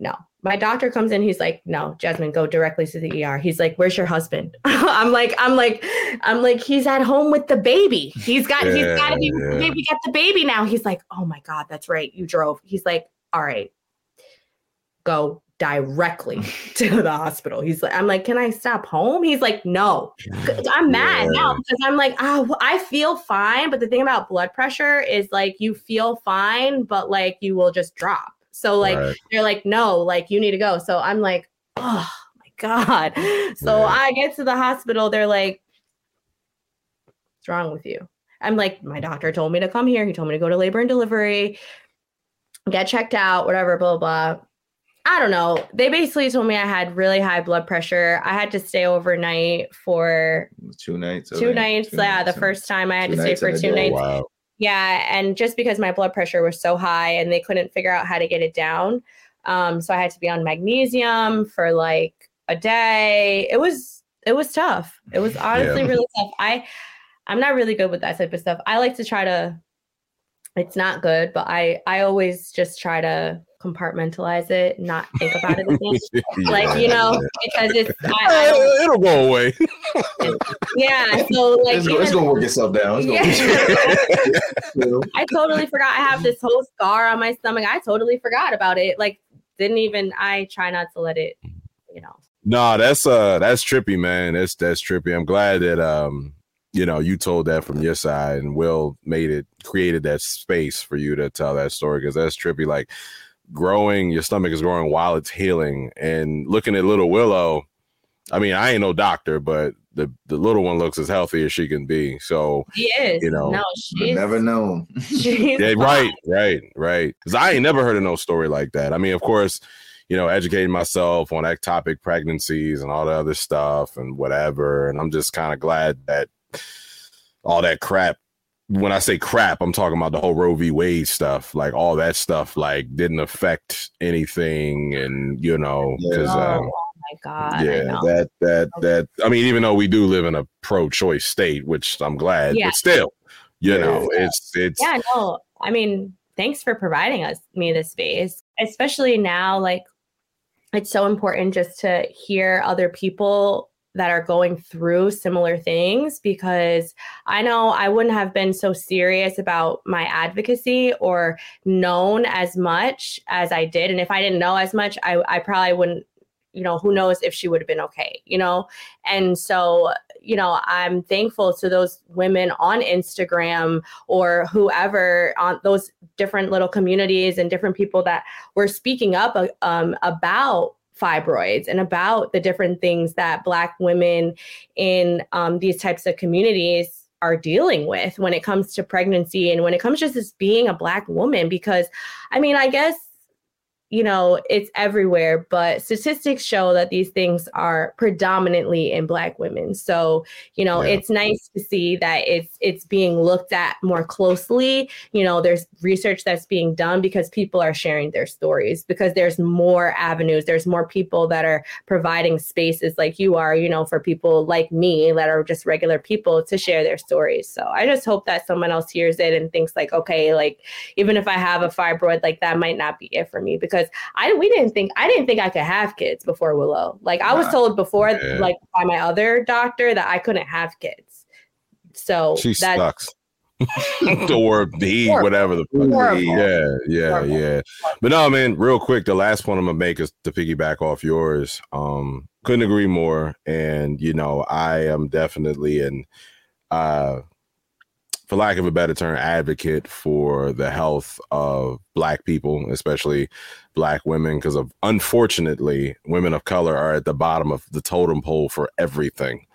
No, my doctor comes in he's like no jasmine go directly to the er he's like where's your husband? I'm like i'm like i'm like he's at home with the baby. He's got yeah, he's got to be yeah. the baby got the baby now. He's like oh my god that's right you drove. He's like all right go directly to the hospital. He's like i'm like can i stop home? He's like no. I'm mad yeah. now because i'm like oh i feel fine but the thing about blood pressure is like you feel fine but like you will just drop so like right. they're like, no, like you need to go. So I'm like, oh my God. So yeah. I get to the hospital, they're like, What's wrong with you? I'm like, my doctor told me to come here. He told me to go to labor and delivery, get checked out, whatever, blah, blah. blah. I don't know. They basically told me I had really high blood pressure. I had to stay overnight for two nights. Two nights. Two yeah, nights. the first time I had to stay for two nights. Wow. Yeah, and just because my blood pressure was so high and they couldn't figure out how to get it down, um, so I had to be on magnesium for like a day. It was it was tough. It was honestly yeah. really tough. I I'm not really good with that type of stuff. I like to try to it's not good, but I I always just try to compartmentalize it, not think about it again. yeah. Like, you know, because it's I, I it'll go away. yeah. So like it's, even, it's gonna work itself down. Yeah. I totally forgot I have this whole scar on my stomach. I totally forgot about it. Like didn't even I try not to let it, you know. No, that's uh that's trippy, man. That's that's trippy. I'm glad that um you know you told that from your side and Will made it created that space for you to tell that story because that's trippy. Like growing, your stomach is growing while it's healing. And looking at little Willow, I mean, I ain't no doctor, but the the little one looks as healthy as she can be. So she is, you know, no, she's never known. yeah, right, right, right. Because I ain't never heard of no story like that. I mean, of course, you know, educating myself on ectopic pregnancies and all the other stuff and whatever. And I'm just kind of glad that all that crap when I say crap, I'm talking about the whole Roe v. Wade stuff, like all that stuff, like didn't affect anything, and you know, because oh, um, oh, my god, yeah, that that that. I mean, even though we do live in a pro-choice state, which I'm glad, yeah. but still, you yeah. know, it's it's yeah, no, I mean, thanks for providing us me this space, especially now, like. It's so important just to hear other people that are going through similar things because I know I wouldn't have been so serious about my advocacy or known as much as I did. And if I didn't know as much, I, I probably wouldn't, you know, who knows if she would have been okay, you know? And so, you know, I'm thankful to those women on Instagram or whoever on those different little communities and different people that were speaking up um, about fibroids and about the different things that Black women in um, these types of communities are dealing with when it comes to pregnancy and when it comes just as being a Black woman. Because, I mean, I guess you know, it's everywhere, but statistics show that these things are predominantly in black women. So, you know, yeah. it's nice to see that it's it's being looked at more closely. You know, there's research that's being done because people are sharing their stories because there's more avenues, there's more people that are providing spaces like you are, you know, for people like me that are just regular people to share their stories. So, I just hope that someone else hears it and thinks like, okay, like even if I have a fibroid, like that might not be it for me because because I we didn't think I didn't think I could have kids before Willow. Like I was told before, yeah. like by my other doctor, that I couldn't have kids. So she that, sucks. or B, whatever the fuck. Yeah, yeah, Horrible. yeah. But no, man, real quick, the last point I'm gonna make is to piggyback off yours. Um, couldn't agree more. And you know, I am definitely an uh for lack of a better term, advocate for the health of Black people, especially Black women, because of unfortunately, women of color are at the bottom of the totem pole for everything.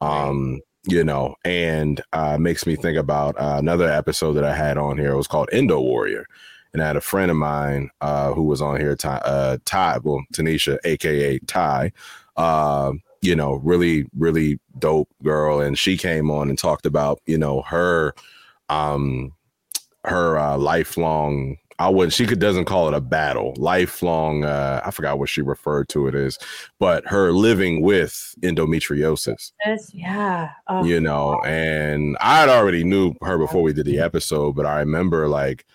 Um, you know, and uh, makes me think about uh, another episode that I had on here. It was called Endo Warrior. And I had a friend of mine uh, who was on here, Ty, uh, Ty well, Tanisha, aka Ty, uh, you know, really, really dope girl. And she came on and talked about, you know, her um her uh lifelong I wouldn't she could doesn't call it a battle, lifelong uh I forgot what she referred to it as, but her living with endometriosis. Yeah. Oh, you know, and I had already knew her before we did the episode, but I remember like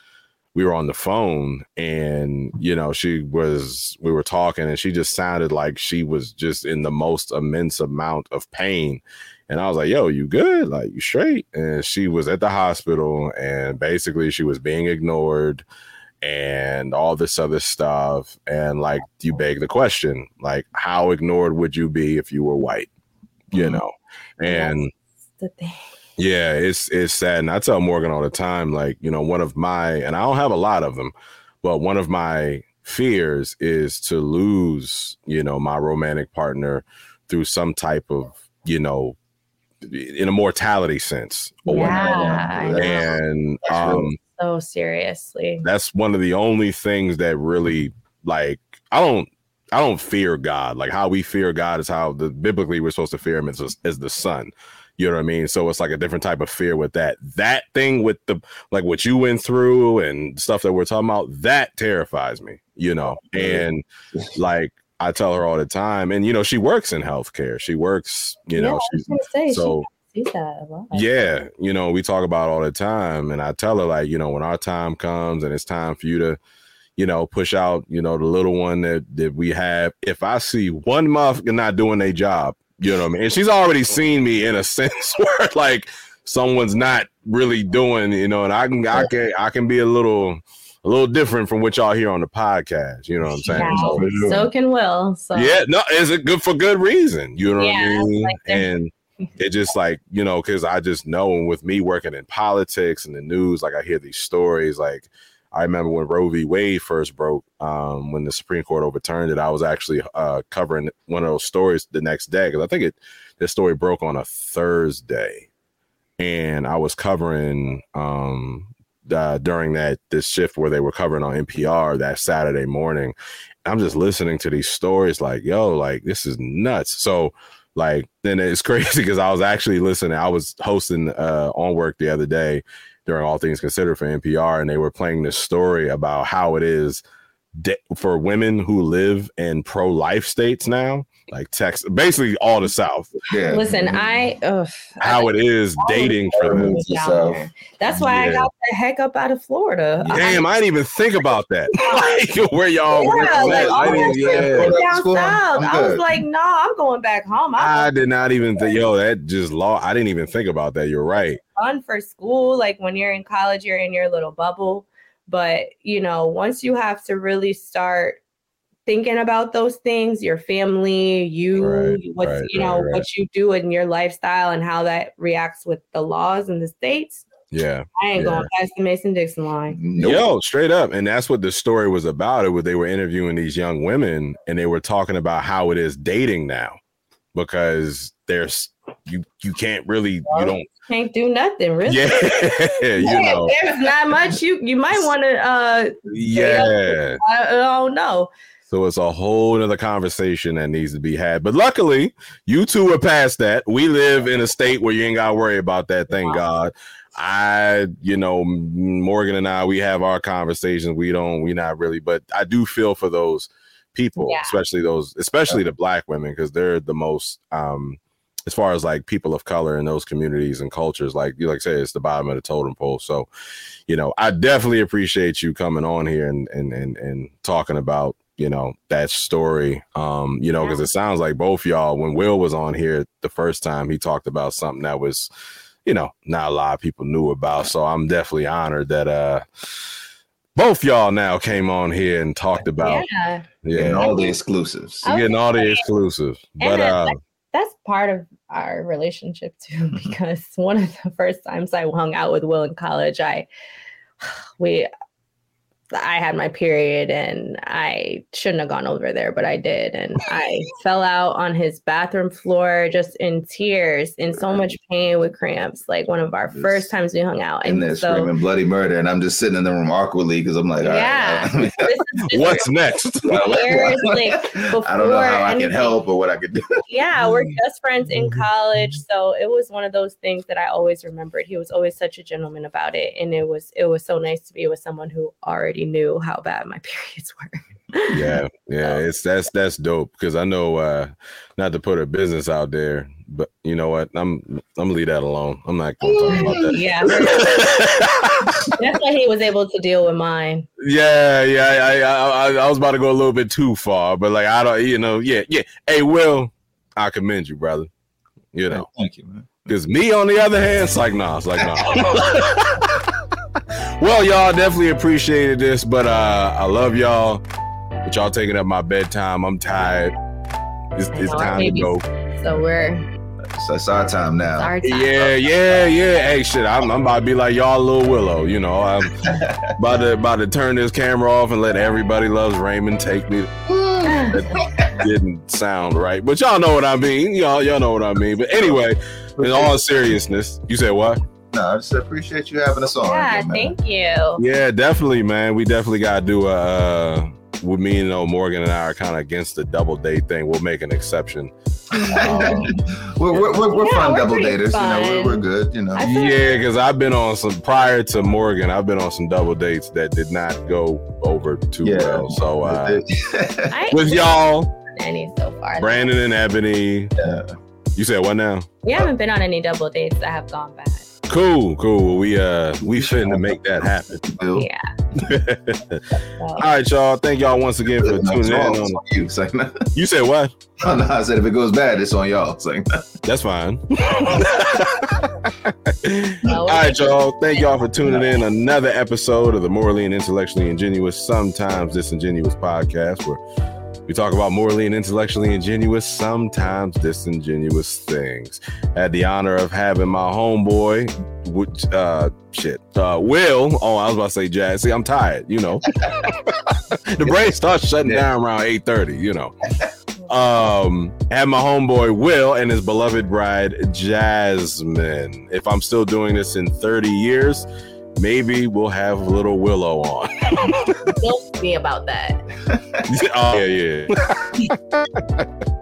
we were on the phone and you know she was we were talking and she just sounded like she was just in the most immense amount of pain. And i was like yo you good? Like you straight? And she was at the hospital and basically she was being ignored and all this other stuff. And like you beg the question like how ignored would you be if you were white you mm-hmm. know? And the thing yeah, it's it's sad. And I tell Morgan all the time, like, you know, one of my and I don't have a lot of them, but one of my fears is to lose, you know, my romantic partner through some type of, you know, in a mortality sense. yeah, and um so seriously. That's one of the only things that really like I don't I don't fear God. Like how we fear God is how the biblically we're supposed to fear him as, as the son. You know what I mean? So it's like a different type of fear with that. That thing with the like what you went through and stuff that we're talking about, that terrifies me, you know. And like I tell her all the time, and you know, she works in healthcare. She works, you know, say, so sees that. Yeah, you know, we talk about all the time, and I tell her like, you know, when our time comes and it's time for you to, you know, push out, you know, the little one that that we have. If I see one motherfucker not doing their job, you know what I mean, and she's already seen me in a sense where like someone's not really doing, you know, and I can I can I can be a little a little different from what y'all hear on the podcast. You know what I'm saying? Yeah, so, so can Will. So yeah, no, is it good for good reason? You know yeah, what I mean? Like and it just like you know because i just know with me working in politics and the news like i hear these stories like i remember when roe v. Wade first broke um, when the supreme court overturned it i was actually uh, covering one of those stories the next day because i think it this story broke on a thursday. And i was covering um, during that this shift where they were covering on npr that saturday morning. I'm just listening to these stories like yo like this is nuts. So like, then it's crazy because I was actually listening. I was hosting uh, on work the other day during All Things Considered for NPR, and they were playing this story about how it is de- for women who live in pro life states now like Texas, basically all the South. Yeah. Listen, I ugh, how it is dating for them. That's why yeah. I got the heck up out of Florida. Damn, I, I didn't even think about that. like where y'all yeah, like, I didn't, yeah. down south. I was like, no, nah, I'm going back home. I, I did not even think, yo, that just law. I didn't even think about that. You're right. Fun for school, like when you're in college, you're in your little bubble. But you know, once you have to really start thinking about those things your family you right, what right, you know right, what you do in your lifestyle and how that reacts with the laws in the states yeah i ain't yeah. going past the mason-dixon line nope. yo straight up and that's what the story was about it was they were interviewing these young women and they were talking about how it is dating now because there's you you can't really well, you don't can't do nothing really yeah you yeah, know there's not much you you might want to uh yeah I, I don't know so it's a whole other conversation that needs to be had. But luckily, you two are past that. We live in a state where you ain't got to worry about that. Thank God. I, you know, Morgan and I, we have our conversations. We don't, we not really, but I do feel for those people, yeah. especially those, especially the black women, because they're the most, um, as far as like people of color in those communities and cultures, like you like say, it's the bottom of the totem pole. So, you know, I definitely appreciate you coming on here and and and, and talking about you know that story. Um you know because it sounds like both y'all when will was on here the first time he talked about something that was you know not a lot of people knew about. So i'm definitely honored that uh both y'all now came on here and talked about yeah, yeah. Getting all the exclusives. Getting all the exclusives. But uh that's part of our relationship too mm-hmm. because one of the first times i hung out with will in college i we I had my period and I shouldn't have gone over there, but I did. And I fell out on his bathroom floor just in tears, in so much pain with cramps. Like one of our just first times we hung out. And they're so, screaming bloody murder. And I'm just sitting in the room awkwardly because I'm like, yeah. Uh, right, What's next? like, I don't know how I can help or what I could do. yeah, we're just friends in mm-hmm. college. So it was one of those things that I always remembered. He was always such a gentleman about it. And it was it was so nice to be with someone who already already knew how bad my periods were. yeah, yeah, it's that's that's dope because I know uh not to put a business out there, but you know what? I'm I'm gonna leave that alone. I'm not gonna talk about that. yeah, that's why he was able to deal with mine. Yeah, yeah, I, I I was about to go a little bit too far, but like I don't, you know, yeah, yeah. Hey, Will, I commend you, brother. You know, thank you, man. Because me, on the other hand, it's like nah, it's like nah. Well, y'all definitely appreciated this, but uh, I love y'all. But y'all taking up my bedtime. I'm tired. It's, it's time to go. So we're. So it's our time now. Our time. Yeah, yeah, yeah. Hey, shit, I'm, I'm about to be like y'all, little Willow. You know, I'm about to about to turn this camera off and let everybody loves Raymond take me. that didn't sound right, but y'all know what I mean. Y'all, y'all know what I mean. But anyway, in all seriousness, you said what? No, I just appreciate you having us on. Yeah, again, thank you. Yeah, definitely, man. We definitely got to do a. Uh, with me, and know, Morgan and I are kind of against the double date thing. We'll make an exception. Um, we're we're, we're, we're yeah, fun we're double daters. Fun. You know, we're, we're good. You know. Yeah, because I've been on some prior to Morgan. I've been on some double dates that did not go over too yeah. well. So uh, with y'all, any so far. Brandon and Ebony. Yeah You said what now? We haven't been on any double dates that have gone bad. Cool, cool. We uh we finna make that happen. Yeah. All right, y'all. Thank y'all once again for No, tuning in. On, on you. It's like, no, you said what? I said if it goes bad, it's on y'all. It's like, That's fine. All right, y'all. Thank y'all for tuning in. Another episode of the Morally and Intellectually Ingenuous, sometimes disingenuous podcast, where we talk about morally and intellectually ingenuous, sometimes disingenuous things. Had the honor of having my homeboy, which uh shit, uh Will. Oh, I was about to say Jaz. See, I'm tired, you know. the brain starts shutting Yeah. down around 8:30, you know. Um, had my homeboy Will and his beloved bride Jasmine. If I'm still doing this in 30 years, maybe we'll have a little Willow on. Don't be about that. oh yeah, yeah.